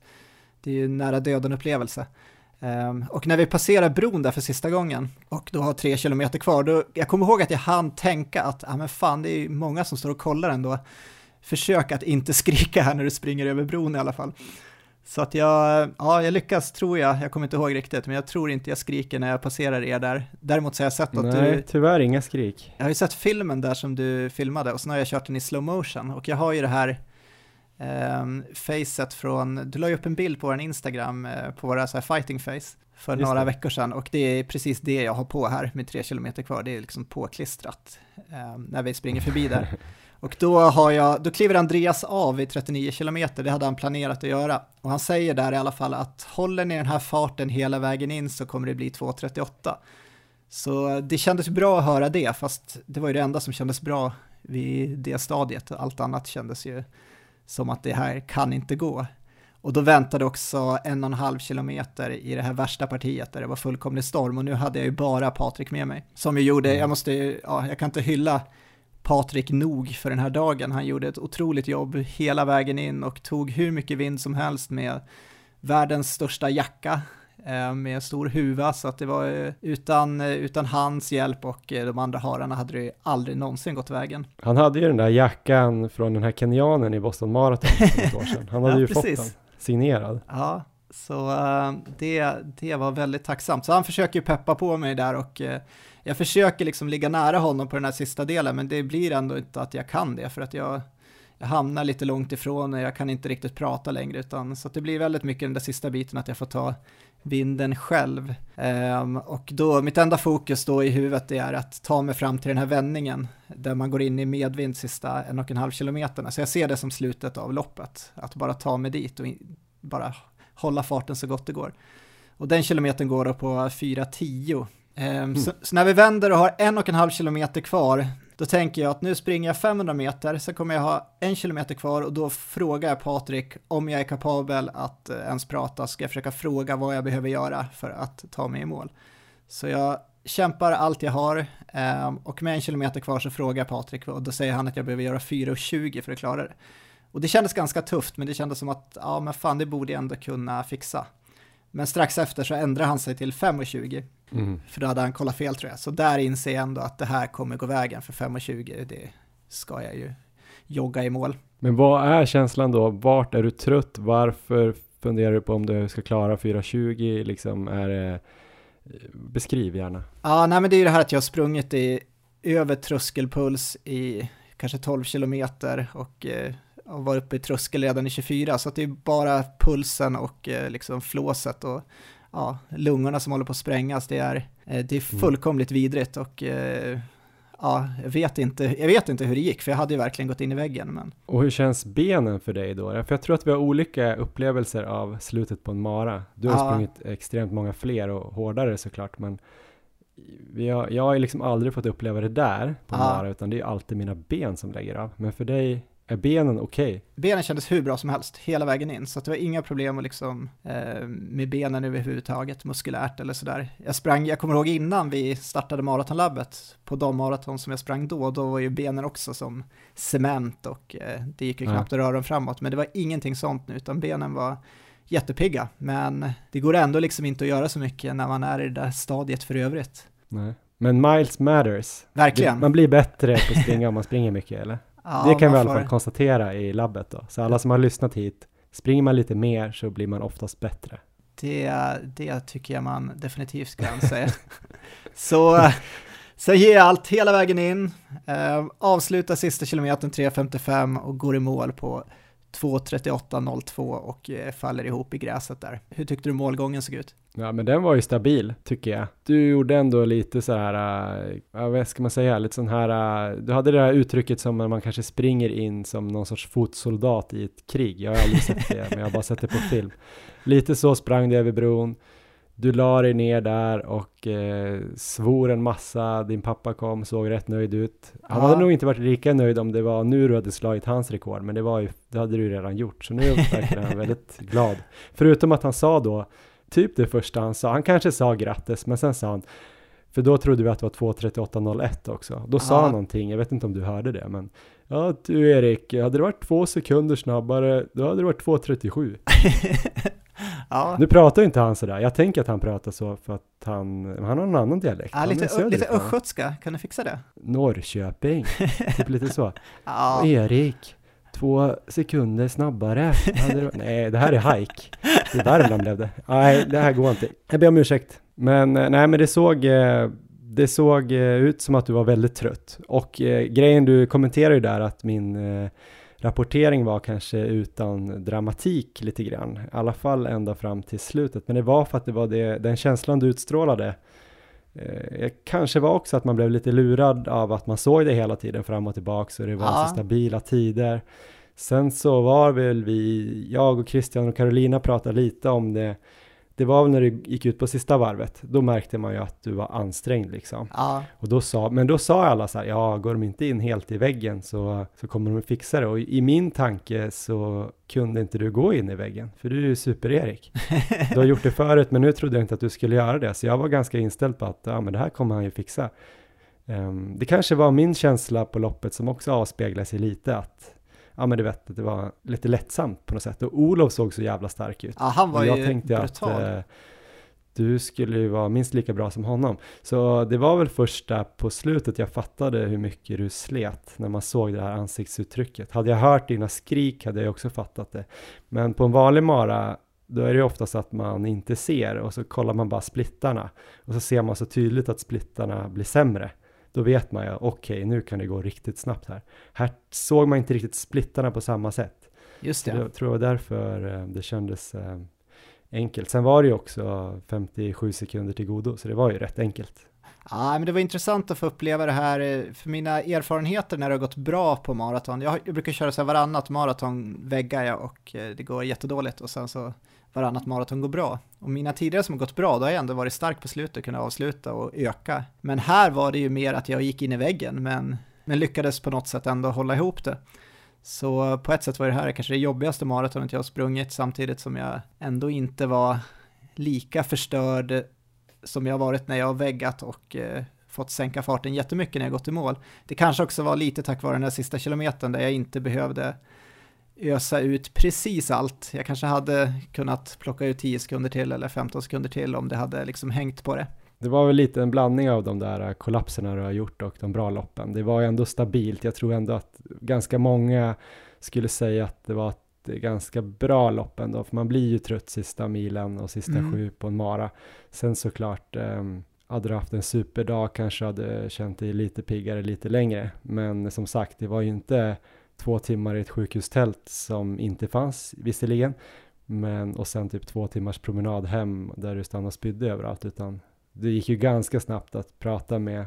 det är ju nära döden upplevelse. Um, och när vi passerar bron där för sista gången och då har tre kilometer kvar, då, jag kommer ihåg att jag hann tänka att, ja men fan det är ju många som står och kollar ändå. Försök att inte skrika här när du springer över bron i alla fall. Så att jag, ja, jag lyckas tror jag, jag kommer inte ihåg riktigt, men jag tror inte jag skriker när jag passerar er där. Däremot så har jag sett att Nej, du... tyvärr inga skrik. Jag har ju sett filmen där som du filmade och sen har jag kört den i slow motion och jag har ju det här um, facet från, du la ju upp en bild på vår Instagram uh, på våra så fighting face för Just några det. veckor sedan och det är precis det jag har på här med tre kilometer kvar, det är liksom påklistrat um, när vi springer förbi där. Och då, har jag, då kliver Andreas av i 39 km, det hade han planerat att göra. Och han säger där i alla fall att håller ni den här farten hela vägen in så kommer det bli 2.38. Så det kändes bra att höra det, fast det var ju det enda som kändes bra vid det stadiet. Allt annat kändes ju som att det här kan inte gå. Och då väntade också en och en halv kilometer i det här värsta partiet där det var fullkomlig storm och nu hade jag ju bara Patrik med mig. Som ju gjorde, jag måste, ja, jag kan inte hylla Patrik nog för den här dagen. Han gjorde ett otroligt jobb hela vägen in och tog hur mycket vind som helst med världens största jacka. eh, med stor huva så att det var eh, utan, eh, utan hans hjälp och de andra hararna hade det aldrig någonsin gått vägen. Han hade ju den där jackan från den här kenyanen i Boston Marathon för ett år sedan. Han hade Ja, ju precis. fått den signerad. Ja, så det, det var väldigt tacksamt. Så han försöker ju peppa på mig där och jag försöker liksom ligga nära honom på den här sista delen men det blir ändå inte att jag kan det för att jag, jag hamnar lite långt ifrån och jag kan inte riktigt prata längre utan så att det blir väldigt mycket den där sista biten att jag får ta vinden själv. Um, och då, mitt enda fokus då i huvudet det är att ta mig fram till den här vändningen där man går in i medvind sista en och en halv kilometerna. Så jag ser det som slutet av loppet, att bara ta mig dit och in, bara hålla farten så gott det går. Och den kilometern går då på 4.10. Ehm, så, så när vi vänder och har en och en halv kilometer kvar, då tänker jag att nu springer jag 500 meter, sen kommer jag ha en kilometer kvar och då frågar jag Patrik om jag är kapabel att eh, ens prata, ska jag försöka fråga vad jag behöver göra för att ta mig i mål. Så jag kämpar allt jag har ehm, och med en kilometer kvar så frågar jag Patrik och då säger han att jag behöver göra 4.20 för att klara det. Och det kändes ganska tufft, men det kändes som att, ja men fan det borde jag ändå kunna fixa. Men strax efter så ändrar han sig till 5.20, Mm. för då hade han kollat fel tror jag. Så där inser jag ändå att det här kommer gå vägen, för 5.20 det ska jag ju jogga i mål. Men vad är känslan då? Vart är du trött? Varför funderar du på om du ska klara 4.20? Liksom är det... Beskriv gärna. Ja, nej men det är ju det här att jag har sprungit i över tröskelpuls i kanske 12 kilometer och eh, var uppe i tröskel redan i 24, så det är bara pulsen och eh, liksom flåset och ja, lungorna som håller på att sprängas. Det är, eh, det är fullkomligt vidrigt och eh, ja, jag vet, inte, jag vet inte hur det gick, för jag hade ju verkligen gått in i väggen. Men Och hur känns benen för dig då? För jag tror att vi har olika upplevelser av slutet på en mara. Du har Ja. sprungit extremt många fler och hårdare såklart, men har, jag har ju liksom aldrig fått uppleva det där på Ja. mara, utan det är alltid mina ben som lägger av. Men för dig, är benen okej? benen kändes hur bra som helst hela vägen in, så det var inga problem att liksom, eh, med benen överhuvudtaget, muskulärt eller sådär. Jag sprang, jag kommer ihåg innan vi startade maratonlabbet, på de maraton som jag sprang då, då var ju benen också som cement och eh, det gick ju Ja. knappt att röra dem framåt, men det var ingenting sånt nu, utan benen var jättepigga, men det går ändå liksom inte att göra så mycket när man är i det där stadiet för övrigt. Nej. Men miles matters. Verkligen. Man blir bättre på att springa om man springer mycket, eller? Ja, det kan vi i alla fall konstatera i labbet då. Så alla som har lyssnat hit, springer man lite mer så blir man oftast bättre. Det, det tycker jag man definitivt ska säga. så, så ger jag allt hela vägen in, eh, avslutar sista kilometern 3.55 och går i mål på 2.38.02 och eh, faller ihop i gräset där. Hur tyckte du målgången såg ut? Ja, men den var ju stabil, tycker jag. Du gjorde ändå lite så här, eh, ja, vad ska man säga, lite sån här, eh, du hade det här uttrycket som när man kanske springer in som någon sorts fotsoldat i ett krig. Jag har aldrig sett det, men jag har bara sett det på film. Lite så sprang du över bron. Du la dig ner där och eh, svor en massa. Din pappa kom, såg rätt nöjd ut. Han Ja. hade nog inte varit lika nöjd om det var nu du hade slagit hans rekord, men det var ju, det hade du redan gjort. Så nu verkar han väldigt glad. Förutom att han sa då, typ det första han sa, han kanske sa grattis, men sen sa han, för då trodde vi att det var 2.38.01 också. Då sa Ja. han någonting, jag vet inte om du hörde det, men ja du Erik, hade det varit två sekunder snabbare, då hade det varit 2.37. ja, Nu pratar ju inte han sådär, jag tänker att han pratar så för att han, han har en annan dialekt. ja Han lite, lite östgötska, kan du fixa det? Norrköping, typ lite så. Ja, Erik, två sekunder snabbare. Nej, det här är hike. I Värmland blev det. Nej, det här går inte. Jag ber om ursäkt. Men eh, nej, men det såg, eh, det såg eh, ut som att du var väldigt trött. Och grejen du kommenterar ju där att min rapportering var kanske utan dramatik lite grann. I alla fall ända fram till slutet. Men det var för att det var det, den känslan du utstrålade. Eh, kanske var också att man blev lite lurad av att man såg det hela tiden fram och tillbaka så det var Ja. så stabila tider. Sen så var väl vi, jag och Christian och Carolina pratade lite om det. Det var väl när du gick ut på sista varvet, då märkte man ju att du var ansträngd liksom. ja, Och då sa, men då sa alla så här, ja, går de inte in helt i väggen så, så kommer de fixa det. Och i min tanke så kunde inte du gå in i väggen, för du är ju super-Erik. Du har gjort det förut, men nu trodde jag inte att du skulle göra det. Så jag var ganska inställd på att, ja, men det här kommer han ju fixa. Ehm, det kanske var min känsla på loppet som också avspeglar sig lite att, ja men du vet, det var lite lättsamt på något sätt. Och Olof såg så jävla stark ut. ja han var Och jag ju tänkte brutal. att, eh, du skulle ju vara minst lika bra som honom. Så det var väl första på slutet jag fattade hur mycket du slet när man såg det här ansiktsuttrycket. Hade jag hört dina skrik hade jag också fattat det. Men på en vanlig mara då är det ju oftast att man inte ser och så kollar man bara splittarna och så ser man så tydligt att splittarna blir sämre. Då vet man ju, okej, okay, nu kan det gå riktigt snabbt här. Här såg man inte riktigt splittarna på samma sätt. Just det. Jag tror det var därför eh, det kändes eh, enkelt. Sen var det ju också 57 sekunder till godo, så det var ju rätt enkelt. Ja, men det var intressant att få uppleva det här, eh, för mina erfarenheter när det har gått bra på maraton, jag, jag brukar köra så här varannat maraton väggar jag och det går jättedåligt och sen så varannat maraton går bra. Och mina tidigare som har gått bra, då har jag ändå varit stark på slutet och kunnat avsluta och öka. Men här var det ju mer att jag gick in i väggen, men, men lyckades på något sätt ändå hålla ihop det. Så på ett sätt var det här kanske det jobbigaste maratonet jag har sprungit samtidigt som jag ändå inte var lika förstörd som jag varit när jag har väggat och eh, fått sänka farten jättemycket när jag gått i mål. Det kanske också var lite tack vare den där sista kilometern där jag inte behövde ösa ut precis allt. Jag kanske hade kunnat plocka ut 10 sekunder till eller 15 sekunder till om det hade liksom hängt på det. Det var väl lite en blandning av de där kollapserna du har gjort och de bra loppen. Det var ändå stabilt. Jag tror ändå att ganska många skulle säga att det var ett ganska bra lopp ändå, för man blir ju trött sista milen och sista mm. sju på en mara. Sen såklart, eh, hade du haft en superdag kanske hade känt dig lite piggare lite längre. Men som sagt, det var ju inte två timmar i ett sjukhustält som inte fanns visserligen, men och sen typ två timmars promenad hem där du stannade och spydde överallt, utan det gick ju ganska snabbt att prata med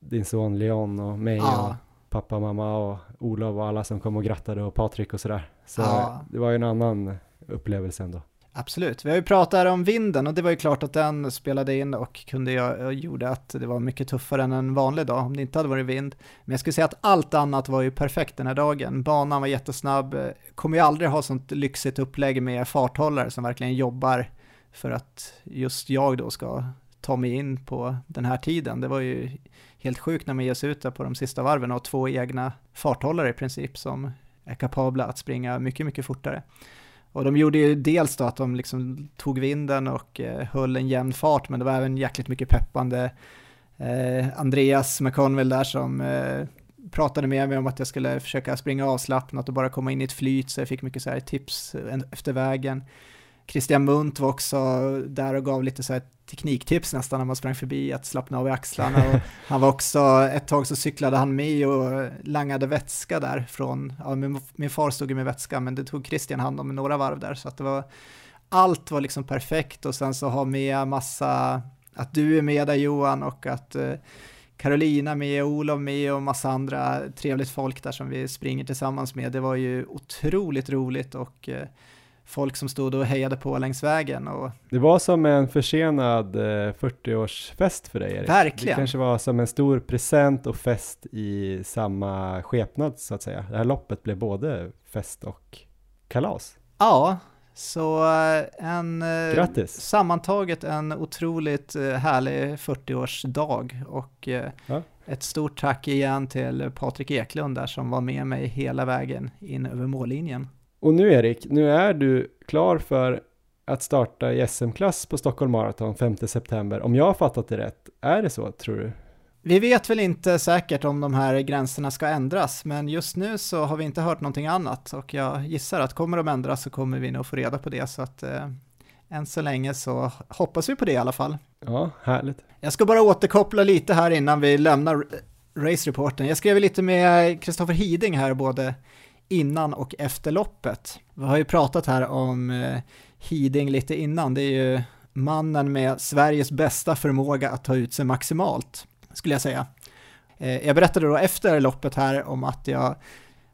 din son Leon och mig ja. och pappa, mamma och Olof och alla som kom och grattade och Patrik och sådär. Så ja. det var ju en annan upplevelse ändå. Absolut. Vi har ju pratat om vinden och det var ju klart att den spelade in och kunde jag, eh, gjorde att det var mycket tuffare än en vanlig dag om det inte hade varit vind. Men jag skulle säga att allt annat var ju perfekt den här dagen. Banan var jättesnabb, kommer ju aldrig ha sånt lyxigt upplägg med farthållare som verkligen jobbar för att just jag då ska ta mig in på den här tiden. Det var ju helt sjukt när man ger sig ut där på de sista varven och två egna farthållare i princip som är kapabla att springa mycket, mycket fortare. Och de gjorde ju dels då att de liksom tog vinden och eh, höll en jämn fart, men det var även jäkligt mycket peppande. Eh, Andreas McConville där som eh, pratade med mig om att jag skulle försöka springa avslappnat och bara komma in i ett flyt, så jag fick mycket så här tips eh, efter vägen. Christian Munt var också där och gav lite så här tekniktips nästan när man sprang förbi, att slappna av i axlarna. Och han var också, ett tag så cyklade han med och langade vätska där från, ja, min, min far stod ju med vätska, men det tog Christian hand om några varv där, så att det var, allt var liksom perfekt och sen så ha med massa, att du är med där Johan och att uh, Carolina med, Olof med och massa andra trevligt folk där som vi springer tillsammans med. Det var ju otroligt roligt och uh, folk som stod och hejade på längs vägen. Och... Det var som en försenad 40-årsfest eh, för dig Erik. Verkligen. Det kanske var som en stor present och fest i samma skepnad så att säga. Det här loppet blev både fest och kalas. Ja, så eh, en eh, Grattis. sammantaget en otroligt härlig 40-årsdag och ja. ett stort tack igen till Patrik Eklund där som var med mig hela vägen in över mållinjen. Och nu Erik, nu är du klar för att starta i SM-klass på Stockholm Marathon 5 september. Om jag har fattat det rätt, är det så tror du? Vi vet väl inte säkert om de här gränserna ska ändras, men just nu så har vi inte hört någonting annat och jag gissar att kommer de ändras så kommer vi nog få reda på det så att eh, än så länge så hoppas vi på det i alla fall. Ja, härligt. Jag ska bara återkoppla lite här innan vi lämnar race-reporten. Jag skrev lite med Kristoffer Hiding här både innan och efter loppet. Vi har ju pratat här om eh, Hiding lite innan, det är ju mannen med Sveriges bästa förmåga att ta ut sig maximalt, skulle jag säga. Eh, jag berättade då efter loppet här om att jag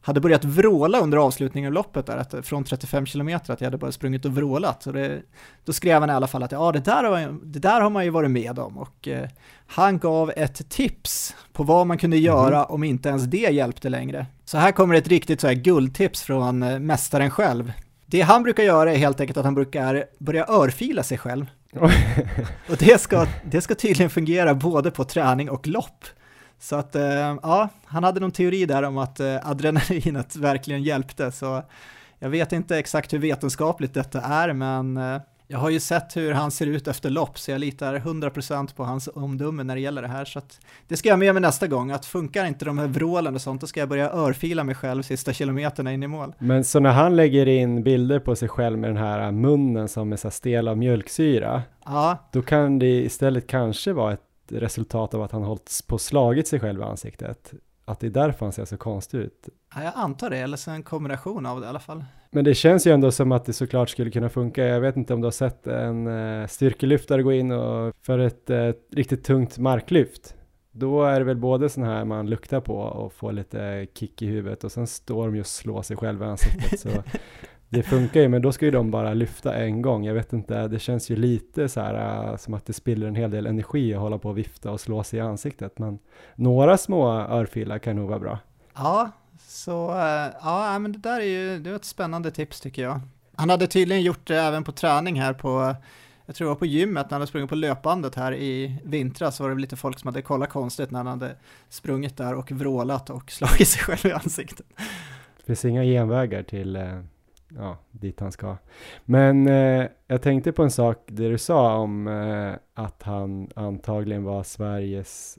hade börjat vråla under avslutningen av loppet där, att eh, från 35 km, att jag hade bara sprungit och vrålat. Så det, då skrev han i alla fall att ja, det där, har, det där har man ju varit med om och eh, han gav ett tips på vad man kunde göra mm. om inte ens det hjälpte längre. Så här kommer ett riktigt så här guldtips från eh, mästaren själv. Det han brukar göra är helt enkelt att han brukar börja örfila sig själv. och det ska, det ska tydligen fungera både på träning och lopp. Så att, eh, ja, han hade någon teori där om att eh, adrenalinet verkligen hjälpte, så jag vet inte exakt hur vetenskapligt detta är, men Jag har ju sett hur han ser ut efter lopp, så jag litar 100% på hans omdöme när det gäller det här. Så det ska jag med mig nästa gång, att funkar inte de här vrålen och sånt, då ska jag börja örfila mig själv sista kilometerna in i mål. Men så när han lägger in bilder på sig själv med den här munnen som är så stel av mjölksyra, ja. då kan det istället kanske vara ett resultat av att han hållit på slagit sig själv i ansiktet. Att det är därför han ser så konstig ut. Ja, jag antar det, eller så en kombination av det i alla fall. Men det känns ju ändå som att det såklart skulle kunna funka. Jag vet inte om du har sett en uh, styrkelyftare gå in och för ett uh, riktigt tungt marklyft. Då är det väl både sån här man luktar på och får lite kick i huvudet och sen står de ju och slår sig själva i ansiktet. så det funkar ju, men då ska ju de bara lyfta en gång. Jag vet inte, det känns ju lite så här uh, som att det spiller en hel del energi att hålla på och vifta och slå sig i ansiktet. Men några små örfilar kan nog vara bra. Ja, så uh, ja, men det där är ju det är ett spännande tips tycker jag. Han hade tydligen gjort det även på träning här på jag tror det var på gymmet när han hade sprungit på löpbandet här i vintras så var det lite folk som hade kollat konstigt när han hade sprungit där och vrålat och slagit sig själv i ansiktet. Det finns inga genvägar till ja, dit han ska. Men eh, jag tänkte på en sak, det du sa om eh, att han antagligen var Sveriges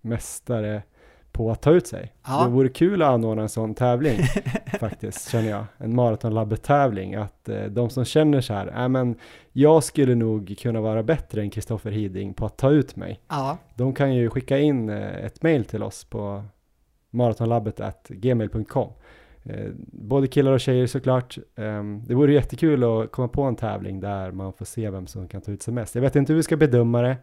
mästare på att ta ut sig. Ja. Det vore kul att anordna en sån tävling faktiskt, känner jag. En maratonlabbet-tävling, att eh, de som känner så här, äh, men jag skulle nog kunna vara bättre än Kristoffer Hiding på att ta ut mig. Ja. De kan ju skicka in eh, ett mail till oss på maratonlabbet.gmail.com Eh, både killar och tjejer såklart. Ehm, det vore jättekul att komma på en tävling där man får se vem som kan ta ut sig mest. Jag vet inte hur vi ska bedöma det,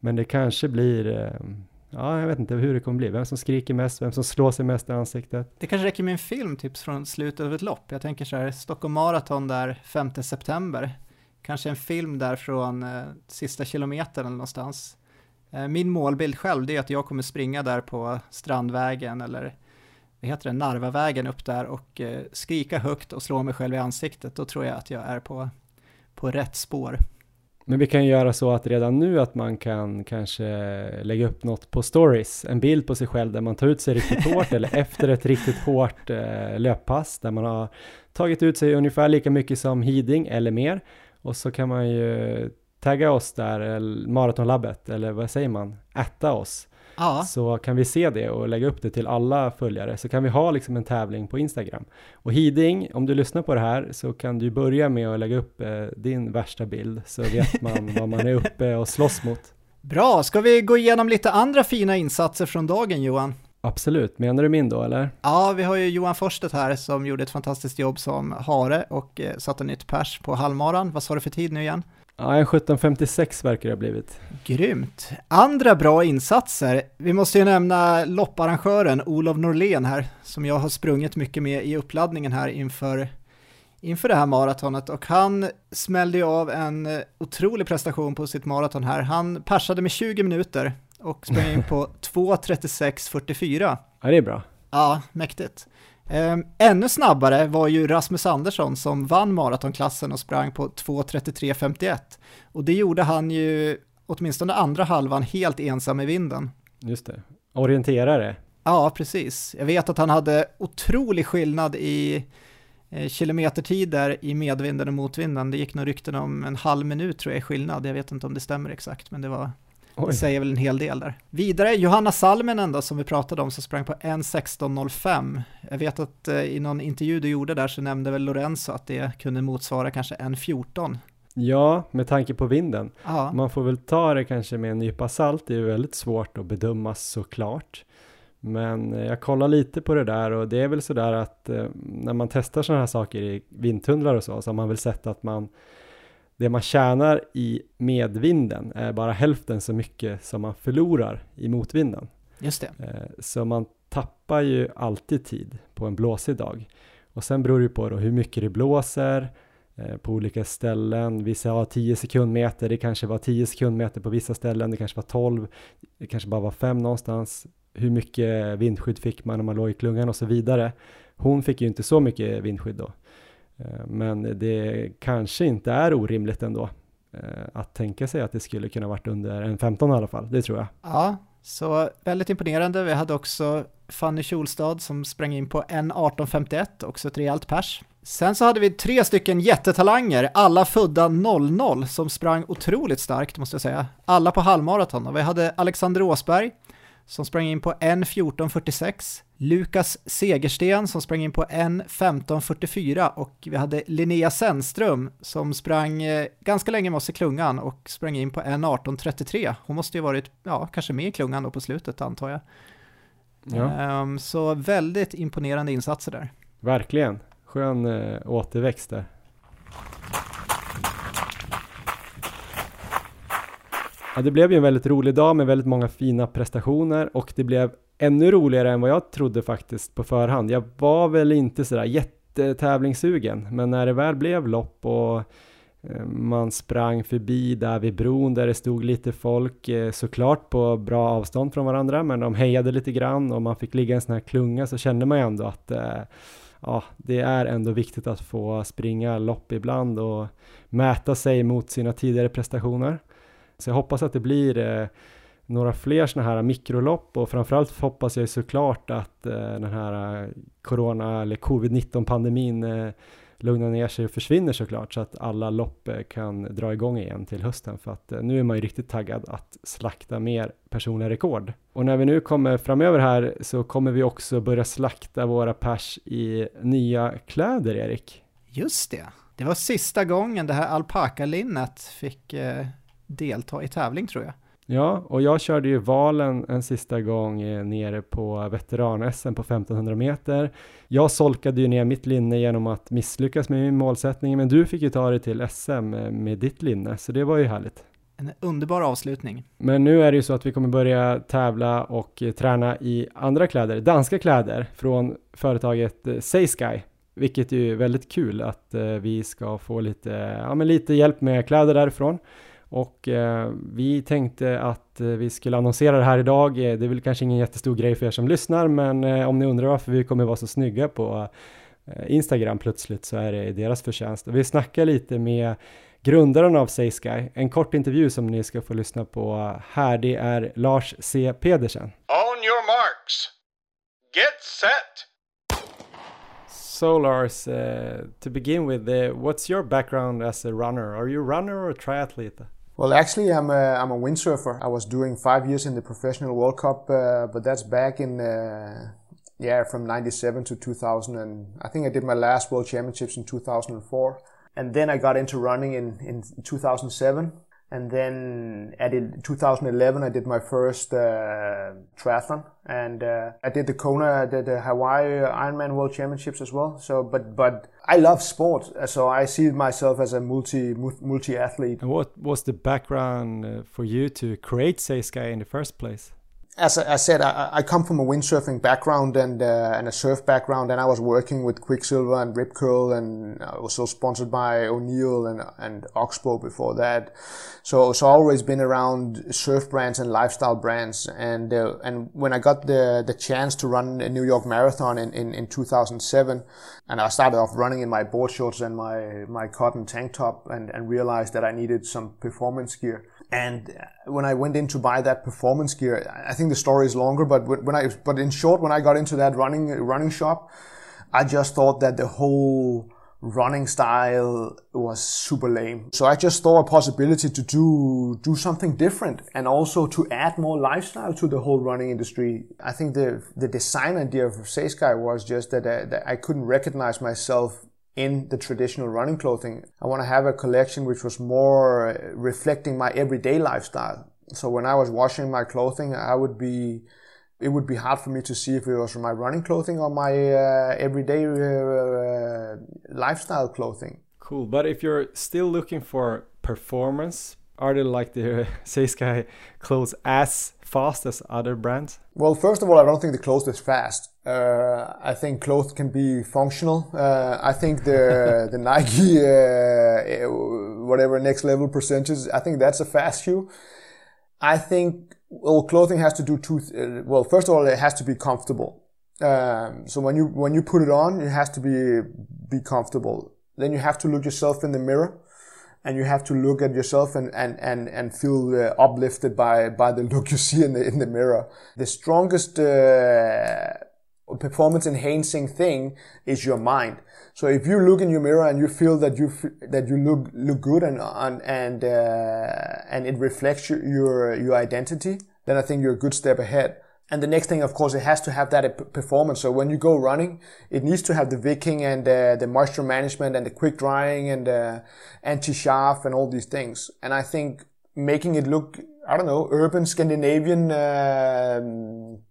men det kanske blir ehm, Ja, jag vet inte hur det kommer bli. Vem som skriker mest, vem som slår sig mest i ansiktet. Det kanske räcker med en film, tips från slutet av ett lopp. Jag tänker så här, Stockholm Marathon där 5 september. Kanske en film där från eh, sista kilometern eller någonstans. Eh, min målbild själv, det är att jag kommer springa där på Strandvägen eller vad heter det, Narvavägen upp där och eh, skrika högt och slå mig själv i ansiktet, då tror jag att jag är på, på rätt spår. Men vi kan göra så att redan nu att man kan kanske lägga upp något på stories, en bild på sig själv där man tar ut sig riktigt hårt eller efter ett riktigt hårt eh, löppass där man har tagit ut sig ungefär lika mycket som Hiding eller mer och så kan man ju tagga oss där, maratonlabbet eller vad säger man, ätta oss ja. så kan vi se det och lägga upp det till alla följare. Så kan vi ha liksom en tävling på Instagram. Och Hiding, om du lyssnar på det här så kan du börja med att lägga upp eh, din värsta bild så vet man vad man är uppe och slåss mot. Bra, ska vi gå igenom lite andra fina insatser från dagen Johan? Absolut, menar du min då eller? Ja, vi har ju Johan Forsstedt här som gjorde ett fantastiskt jobb som hare och eh, satte nytt pers på halvmaran. Vad sa du för tid nu igen? Ja, en 17.56 verkar det ha blivit. Grymt. Andra bra insatser. Vi måste ju nämna lopparrangören Olof Norlén här, som jag har sprungit mycket med i uppladdningen här inför, inför det här maratonet och han smällde ju av en otrolig prestation på sitt maraton här. Han persade med 20 minuter och sprang in på 2.36.44. Ja, det är bra. Ja, mäktigt. Um, ännu snabbare var ju Rasmus Andersson som vann maratonklassen och sprang på 2.33.51. Och det gjorde han ju åtminstone andra halvan helt ensam i vinden. Just det. Orienterare. Ja, precis. Jag vet att han hade otrolig skillnad i eh, kilometertider i medvinden och motvinden. Det gick nog rykten om en halv minut tror jag i skillnad. Jag vet inte om det stämmer exakt, men det var det säger väl en hel del där. Vidare, Johanna Salminen då, som vi pratade om, som sprang på 1.16.05. Jag vet att eh, i någon intervju du gjorde där så nämnde väl Lorenzo att det kunde motsvara kanske 1.14. Ja, med tanke på vinden. Aha. Man får väl ta det kanske med en nypa salt, det är väldigt svårt att bedöma såklart. Men eh, jag kollar lite på det där och det är väl sådär att eh, när man testar sådana här saker i vindtunnlar och så, så har man väl sett att man det man tjänar i medvinden är bara hälften så mycket som man förlorar i motvinden. Just det. Eh, så man tappar ju alltid tid på en blåsig dag. Och sen beror det på hur mycket det blåser eh, på olika ställen. Vissa har 10 sekundmeter, det kanske var 10 sekundmeter på vissa ställen, det kanske var 12, det kanske bara var 5 någonstans. Hur mycket vindskydd fick man när man låg i klungan och så vidare. Hon fick ju inte så mycket vindskydd då. Eh, men det kanske inte är orimligt ändå eh, att tänka sig att det skulle kunna varit under en 15 i alla fall, det tror jag. Ja, så väldigt imponerande. Vi hade också Fanny Kjolstad som sprang in på 1.18.51, också ett rejält pers. Sen så hade vi tre stycken jättetalanger, alla födda 00, som sprang otroligt starkt måste jag säga. Alla på halvmaraton. Och vi hade Alexander Åsberg som sprang in på 1.14.46, Lukas Segersten som sprang in på 1.15.44 och vi hade Linnea Sennström som sprang eh, ganska länge med oss i klungan och sprang in på 1.18.33. Hon måste ju varit, ja, kanske med i klungan då på slutet antar jag. Ja. Um, så väldigt imponerande insatser där. Verkligen, skön äh, återväxt där. Ja, det blev ju en väldigt rolig dag med väldigt många fina prestationer och det blev ännu roligare än vad jag trodde faktiskt på förhand. Jag var väl inte sådär jättetävlingssugen, men när det väl blev lopp och eh, man sprang förbi där vid bron där det stod lite folk, eh, såklart på bra avstånd från varandra, men de hejade lite grann och man fick ligga i en sån här klunga så kände man ju ändå att eh, ja, det är ändå viktigt att få springa lopp ibland och mäta sig mot sina tidigare prestationer. Så jag hoppas att det blir eh, några fler sådana här mikrolopp och framförallt hoppas jag såklart att eh, den här eh, corona eller covid-19 pandemin eh, lugnar ner sig och försvinner såklart så att alla lopp eh, kan dra igång igen till hösten för att eh, nu är man ju riktigt taggad att slakta mer personliga rekord. Och när vi nu kommer framöver här så kommer vi också börja slakta våra pers i nya kläder, Erik. Just det. Det var sista gången det här alpakalinnet fick eh, delta i tävling tror jag. Ja, och jag körde ju valen en sista gång eh, nere på veteran-SM på 1500 meter. Jag solkade ju ner mitt linne genom att misslyckas med min målsättning, men du fick ju ta dig till SM eh, med ditt linne, så det var ju härligt. En underbar avslutning. Men nu är det ju så att vi kommer börja tävla och eh, träna i andra kläder, danska kläder från företaget Saysky vilket är ju väldigt kul att vi ska få lite, ja, men lite hjälp med kläder därifrån. Och eh, vi tänkte att eh, vi skulle annonsera det här idag. Eh, det är väl kanske ingen jättestor grej för er som lyssnar, men eh, om ni undrar varför vi kommer vara så snygga på eh, Instagram plötsligt så är det deras förtjänst. Vi snackar lite med grundaren av SaySky, en kort intervju som ni ska få lyssna på här. Det är Lars C. Pedersen. On your marks. Get set. So Lars, uh, to begin with, uh, what's your background as a runner? Are you a runner or a triathlete? Well, actually, I'm a, I'm a windsurfer. I was doing five years in the Professional World Cup, uh, but that's back in, uh, yeah, from 97 to 2000. And I think I did my last World Championships in 2004. And then I got into running in, in 2007. And then at 2011, I did my first uh, triathlon, and uh, I did the Kona, I did the Hawaii Ironman World Championships as well. So, but but I love sport, so I see myself as a multi multi athlete. And what was the background uh, for you to create Sky in the first place? As I said, I, come from a windsurfing background and uh, and a surf background, and I was working with Quicksilver and Rip Curl, and I was also sponsored by O'Neill and and Oxbow before that. So so I always been around surf brands and lifestyle brands, and uh, and when I got the the chance to run a New York Marathon in, in, in 2007, and I started off running in my board shorts and my my cotton tank top, and and realized that I needed some performance gear and when I went in to buy that performance gear, I think the story is longer, but when I, but in short, when I got into that running, running shop, I just thought that the whole running style was super lame. So I just saw a possibility to do, do something different and also to add more lifestyle to the whole running industry. I think the, the design idea of Saysky was just that, uh, that I couldn't recognize myself in the traditional running clothing. I want to have a collection which was more uh, reflecting my everyday lifestyle. So when I was washing my clothing, I would be, it would be hard for me to see if it was my running clothing or my uh, everyday uh, uh lifestyle clothing. Cool. But if you're still looking for performance, are they like the Seisky clothes as fast as other brands? Well, first of all, I don't think the clothes is fast. Uh, I think clothes can be functional. Uh, I think the the Nike uh, whatever next level percentage. I think that's a fast shoe. I think well, clothing has to do two. Uh, well, first of all, it has to be comfortable. Um, so when you when you put it on, it has to be be comfortable. Then you have to look yourself in the mirror and you have to look at yourself and and and and feel uh, uplifted by by the look you see in the in the mirror. The strongest uh, performance enhancing thing is your mind. So if you look in your mirror and you feel that you that you look look good and and and, uh, and it reflects your, your your identity, then I think you're a good step ahead. And the next thing, of course, it has to have that performance. So when you go running, it needs to have the wicking and uh, the moisture management and the quick drying and uh, anti-chaff and all these things. And I think making it look, I don't know, urban Scandinavian. Uh,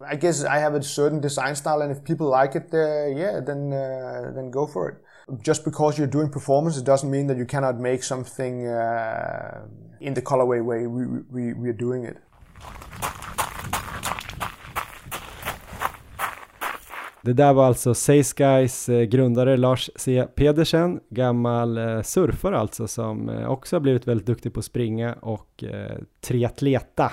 I guess I have a certain design style, and if people like it, uh, yeah, then uh, then go for it. Just because you're doing performance, it doesn't mean that you cannot make something uh, in the colorway way we, we, we are doing it. Det där var alltså Guys eh, grundare Lars C. Pedersen, gammal eh, surfare alltså som eh, också har blivit väldigt duktig på att springa och triatleta.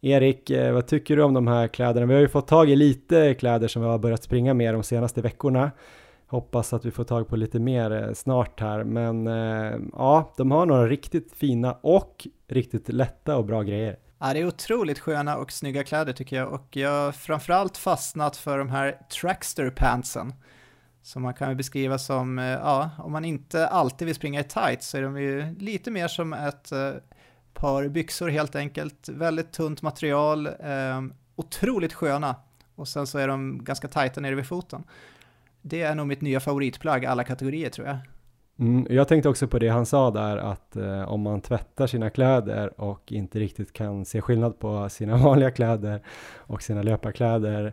Erik, vad tycker du om de här kläderna? Vi har ju fått tag i lite kläder som vi har börjat springa med de senaste veckorna. Hoppas att vi får tag på lite mer snart här, men ja, de har några riktigt fina och riktigt lätta och bra grejer. Ja, det är otroligt sköna och snygga kläder tycker jag och jag har framförallt fastnat för de här Trackster pantsen. Som man kan beskriva som, eh, ja, om man inte alltid vill springa i tights så är de ju lite mer som ett eh, par byxor helt enkelt. Väldigt tunt material, eh, otroligt sköna och sen så är de ganska tajta nere vid foten. Det är nog mitt nya favoritplagg alla kategorier tror jag. Mm, jag tänkte också på det han sa där att eh, om man tvättar sina kläder och inte riktigt kan se skillnad på sina vanliga kläder och sina löparkläder.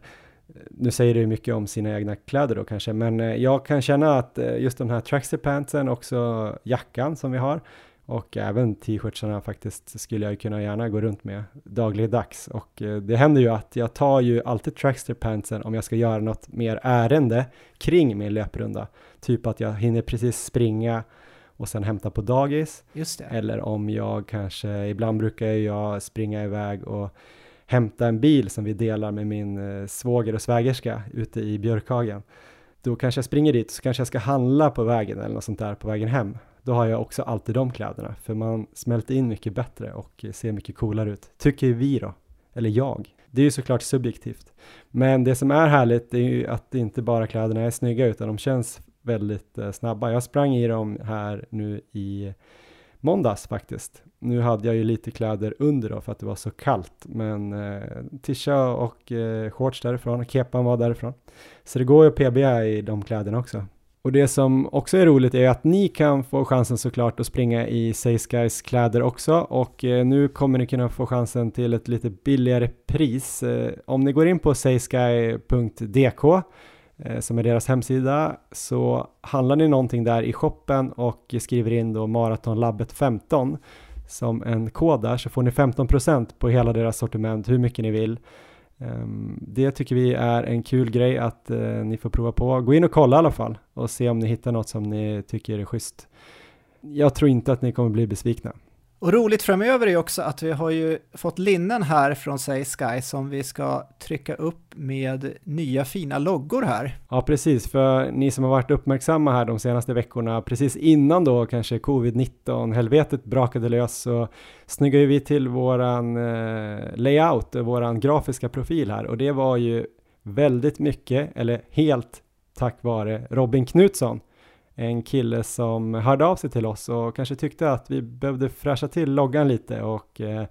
Nu säger det ju mycket om sina egna kläder då kanske, men eh, jag kan känna att eh, just de här tracksuit pantsen, också jackan som vi har, och även t-shirtsarna faktiskt skulle jag kunna gärna gå runt med dagligdags och eh, det händer ju att jag tar ju alltid tracksuit pantsen om jag ska göra något mer ärende kring min löprunda. Typ att jag hinner precis springa och sen hämta på dagis. Eller om jag kanske, ibland brukar jag springa iväg och hämta en bil som vi delar med min eh, svåger och svägerska ute i Björkhagen. Då kanske jag springer dit så kanske jag ska handla på vägen eller något sånt där på vägen hem då har jag också alltid de kläderna, för man smälter in mycket bättre och ser mycket coolare ut. Tycker vi då, eller jag. Det är ju såklart subjektivt. Men det som är härligt är ju att inte bara kläderna är snygga utan de känns väldigt eh, snabba. Jag sprang i dem här nu i måndags faktiskt. Nu hade jag ju lite kläder under då för att det var så kallt, men eh, tisha och eh, shorts därifrån, kepan var därifrån. Så det går ju att pba i de kläderna också. Och det som också är roligt är att ni kan få chansen såklart att springa i Guys kläder också och eh, nu kommer ni kunna få chansen till ett lite billigare pris. Eh, om ni går in på saysky.dk Eh, som är deras hemsida så handlar ni någonting där i shoppen och skriver in då maratonlabbet 15 som en kod där så får ni 15% på hela deras sortiment hur mycket ni vill. Ehm, det tycker vi är en kul grej att eh, ni får prova på. Gå in och kolla i alla fall och se om ni hittar något som ni tycker är schysst. Jag tror inte att ni kommer bli besvikna. Och roligt framöver är också att vi har ju fått linnen här från Say Sky som vi ska trycka upp med nya fina loggor här. Ja, precis, för ni som har varit uppmärksamma här de senaste veckorna, precis innan då kanske covid-19 helvetet brakade lös så snyggade vi till våran eh, layout, våran grafiska profil här. Och det var ju väldigt mycket, eller helt tack vare Robin Knutsson en kille som hörde av sig till oss och kanske tyckte att vi behövde fräscha till loggan lite och eh,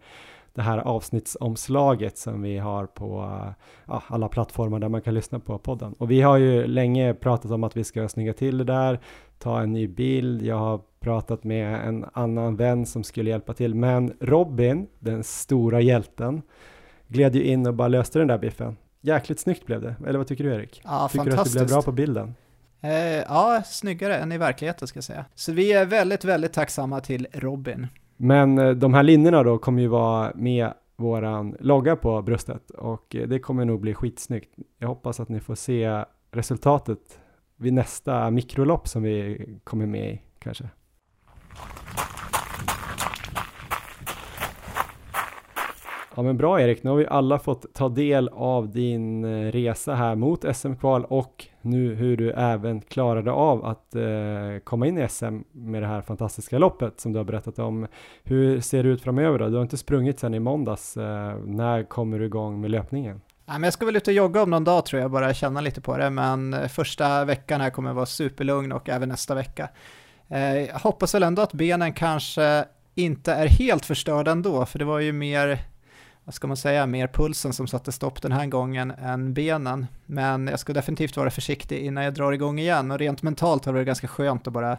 det här avsnittsomslaget som vi har på ja, alla plattformar där man kan lyssna på podden. Och vi har ju länge pratat om att vi ska snygga till det där, ta en ny bild. Jag har pratat med en annan vän som skulle hjälpa till, men Robin, den stora hjälten, gled ju in och bara löste den där biffen. Jäkligt snyggt blev det, eller vad tycker du Erik? Ja, tycker du att det blev bra på bilden? Eh, ja, snyggare än i verkligheten ska jag säga. Så vi är väldigt, väldigt tacksamma till Robin. Men eh, de här linjerna då kommer ju vara med våran logga på bröstet och eh, det kommer nog bli skitsnyggt. Jag hoppas att ni får se resultatet vid nästa mikrolopp som vi kommer med i kanske. Ja men bra Erik, nu har vi alla fått ta del av din eh, resa här mot SM-kval och nu hur du även klarade av att eh, komma in i SM med det här fantastiska loppet som du har berättat om. Hur ser det ut framöver då? Du har inte sprungit sedan i måndags. Eh, när kommer du igång med löpningen? Ja, men jag ska väl ut och jogga om någon dag tror jag, bara känna lite på det, men eh, första veckan här kommer vara superlugn och även nästa vecka. Eh, jag hoppas väl ändå att benen kanske inte är helt förstörda ändå, för det var ju mer, vad ska man säga, mer pulsen som satte stopp den här gången än benen. Men jag ska definitivt vara försiktig innan jag drar igång igen och rent mentalt har det varit ganska skönt att bara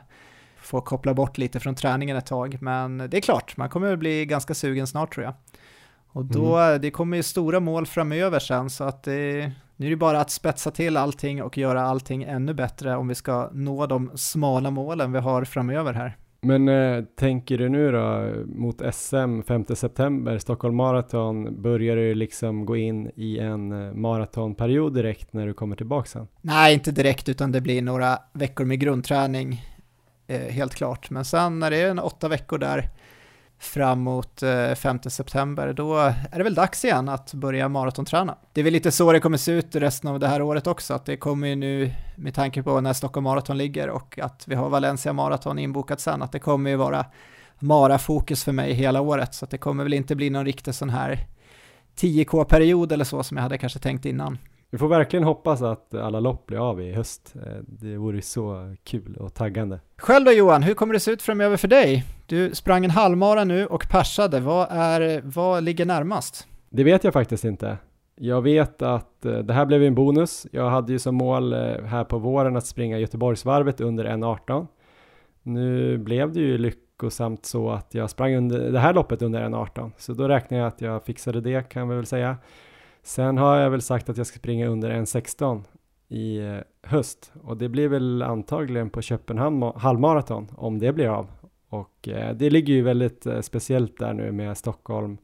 få koppla bort lite från träningen ett tag. Men det är klart, man kommer bli ganska sugen snart tror jag. Och då, mm. det kommer ju stora mål framöver sen, så att det, nu är det bara att spetsa till allting och göra allting ännu bättre om vi ska nå de smala målen vi har framöver här. Men eh, tänker du nu då mot SM 5 september, Stockholm Marathon, börjar du liksom gå in i en eh, maratonperiod direkt när du kommer tillbaka sen? Nej, inte direkt, utan det blir några veckor med grundträning, eh, helt klart. Men sen när det är en åtta veckor där, framåt 5 eh, september, då är det väl dags igen att börja maratonträna. Det är väl lite så det kommer se ut resten av det här året också, att det kommer ju nu med tanke på när Stockholm Marathon ligger och att vi har Valencia Marathon inbokat sen, att det kommer ju vara Mara-fokus för mig hela året, så att det kommer väl inte bli någon riktig sån här 10K-period eller så som jag hade kanske tänkt innan. Vi får verkligen hoppas att alla lopp blir av i höst. Eh, det vore så kul och taggande. Själv då Johan, hur kommer det se ut framöver för dig? Du sprang en halvmara nu och persade. Vad, är, vad ligger närmast? Det vet jag faktiskt inte. Jag vet att eh, det här blev en bonus. Jag hade ju som mål eh, här på våren att springa Göteborgsvarvet under 1.18. Nu blev det ju lyckosamt så att jag sprang under det här loppet under 1.18, så då räknar jag att jag fixade det kan vi väl säga. Sen har jag väl sagt att jag ska springa under 1.16 i eh, höst och det blir väl antagligen på Köpenhamn halvmaraton om det blir av. Och eh, det ligger ju väldigt eh, speciellt där nu med Stockholm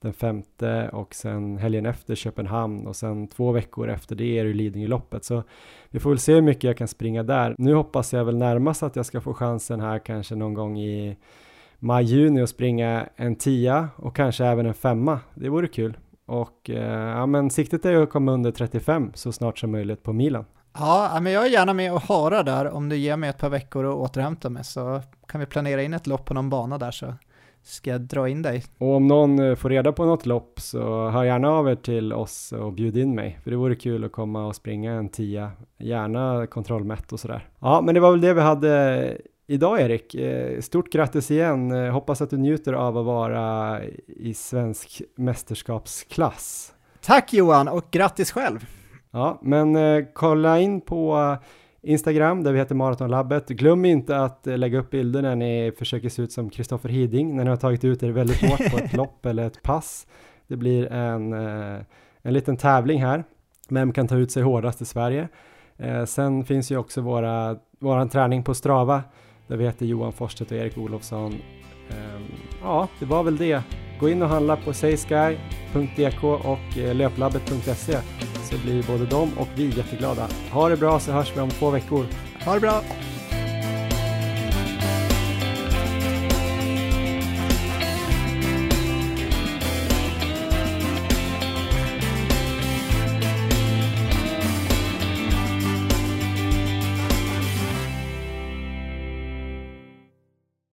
den femte och sen helgen efter Köpenhamn och sen två veckor efter det är det Lidingöloppet. Så vi får väl se hur mycket jag kan springa där. Nu hoppas jag väl närmast att jag ska få chansen här kanske någon gång i maj-juni och springa en tia och kanske även en femma. Det vore kul. Och eh, ja, men siktet är ju att komma under 35 så snart som möjligt på milen. Ja, men jag är gärna med och höra där om du ger mig ett par veckor att återhämta mig så kan vi planera in ett lopp på någon bana där så ska jag dra in dig. Och om någon eh, får reda på något lopp så hör gärna av er till oss och bjud in mig, för det vore kul att komma och springa en tia, gärna kontrollmätt och sådär. Ja, men det var väl det vi hade idag Erik. Eh, stort grattis igen. Eh, hoppas att du njuter av att vara i svensk mästerskapsklass. Tack Johan och grattis själv. Ja, men eh, kolla in på eh, Instagram där vi heter Maratonlabbet. Glöm inte att eh, lägga upp bilder när ni försöker se ut som Kristoffer Hiding när ni har tagit ut er väldigt hårt på ett lopp eller ett pass. Det blir en, eh, en liten tävling här. Vem kan ta ut sig hårdast i Sverige? sen finns ju också våra, våran träning på Strava där vi heter Johan Forsstedt och Erik Olofsson. Ehm, ja, det var väl det. Gå in och handla på saysky.dk och löplabbet.se så blir både de och vi jätteglada. Ha det bra så hörs vi om två veckor. Ha det bra!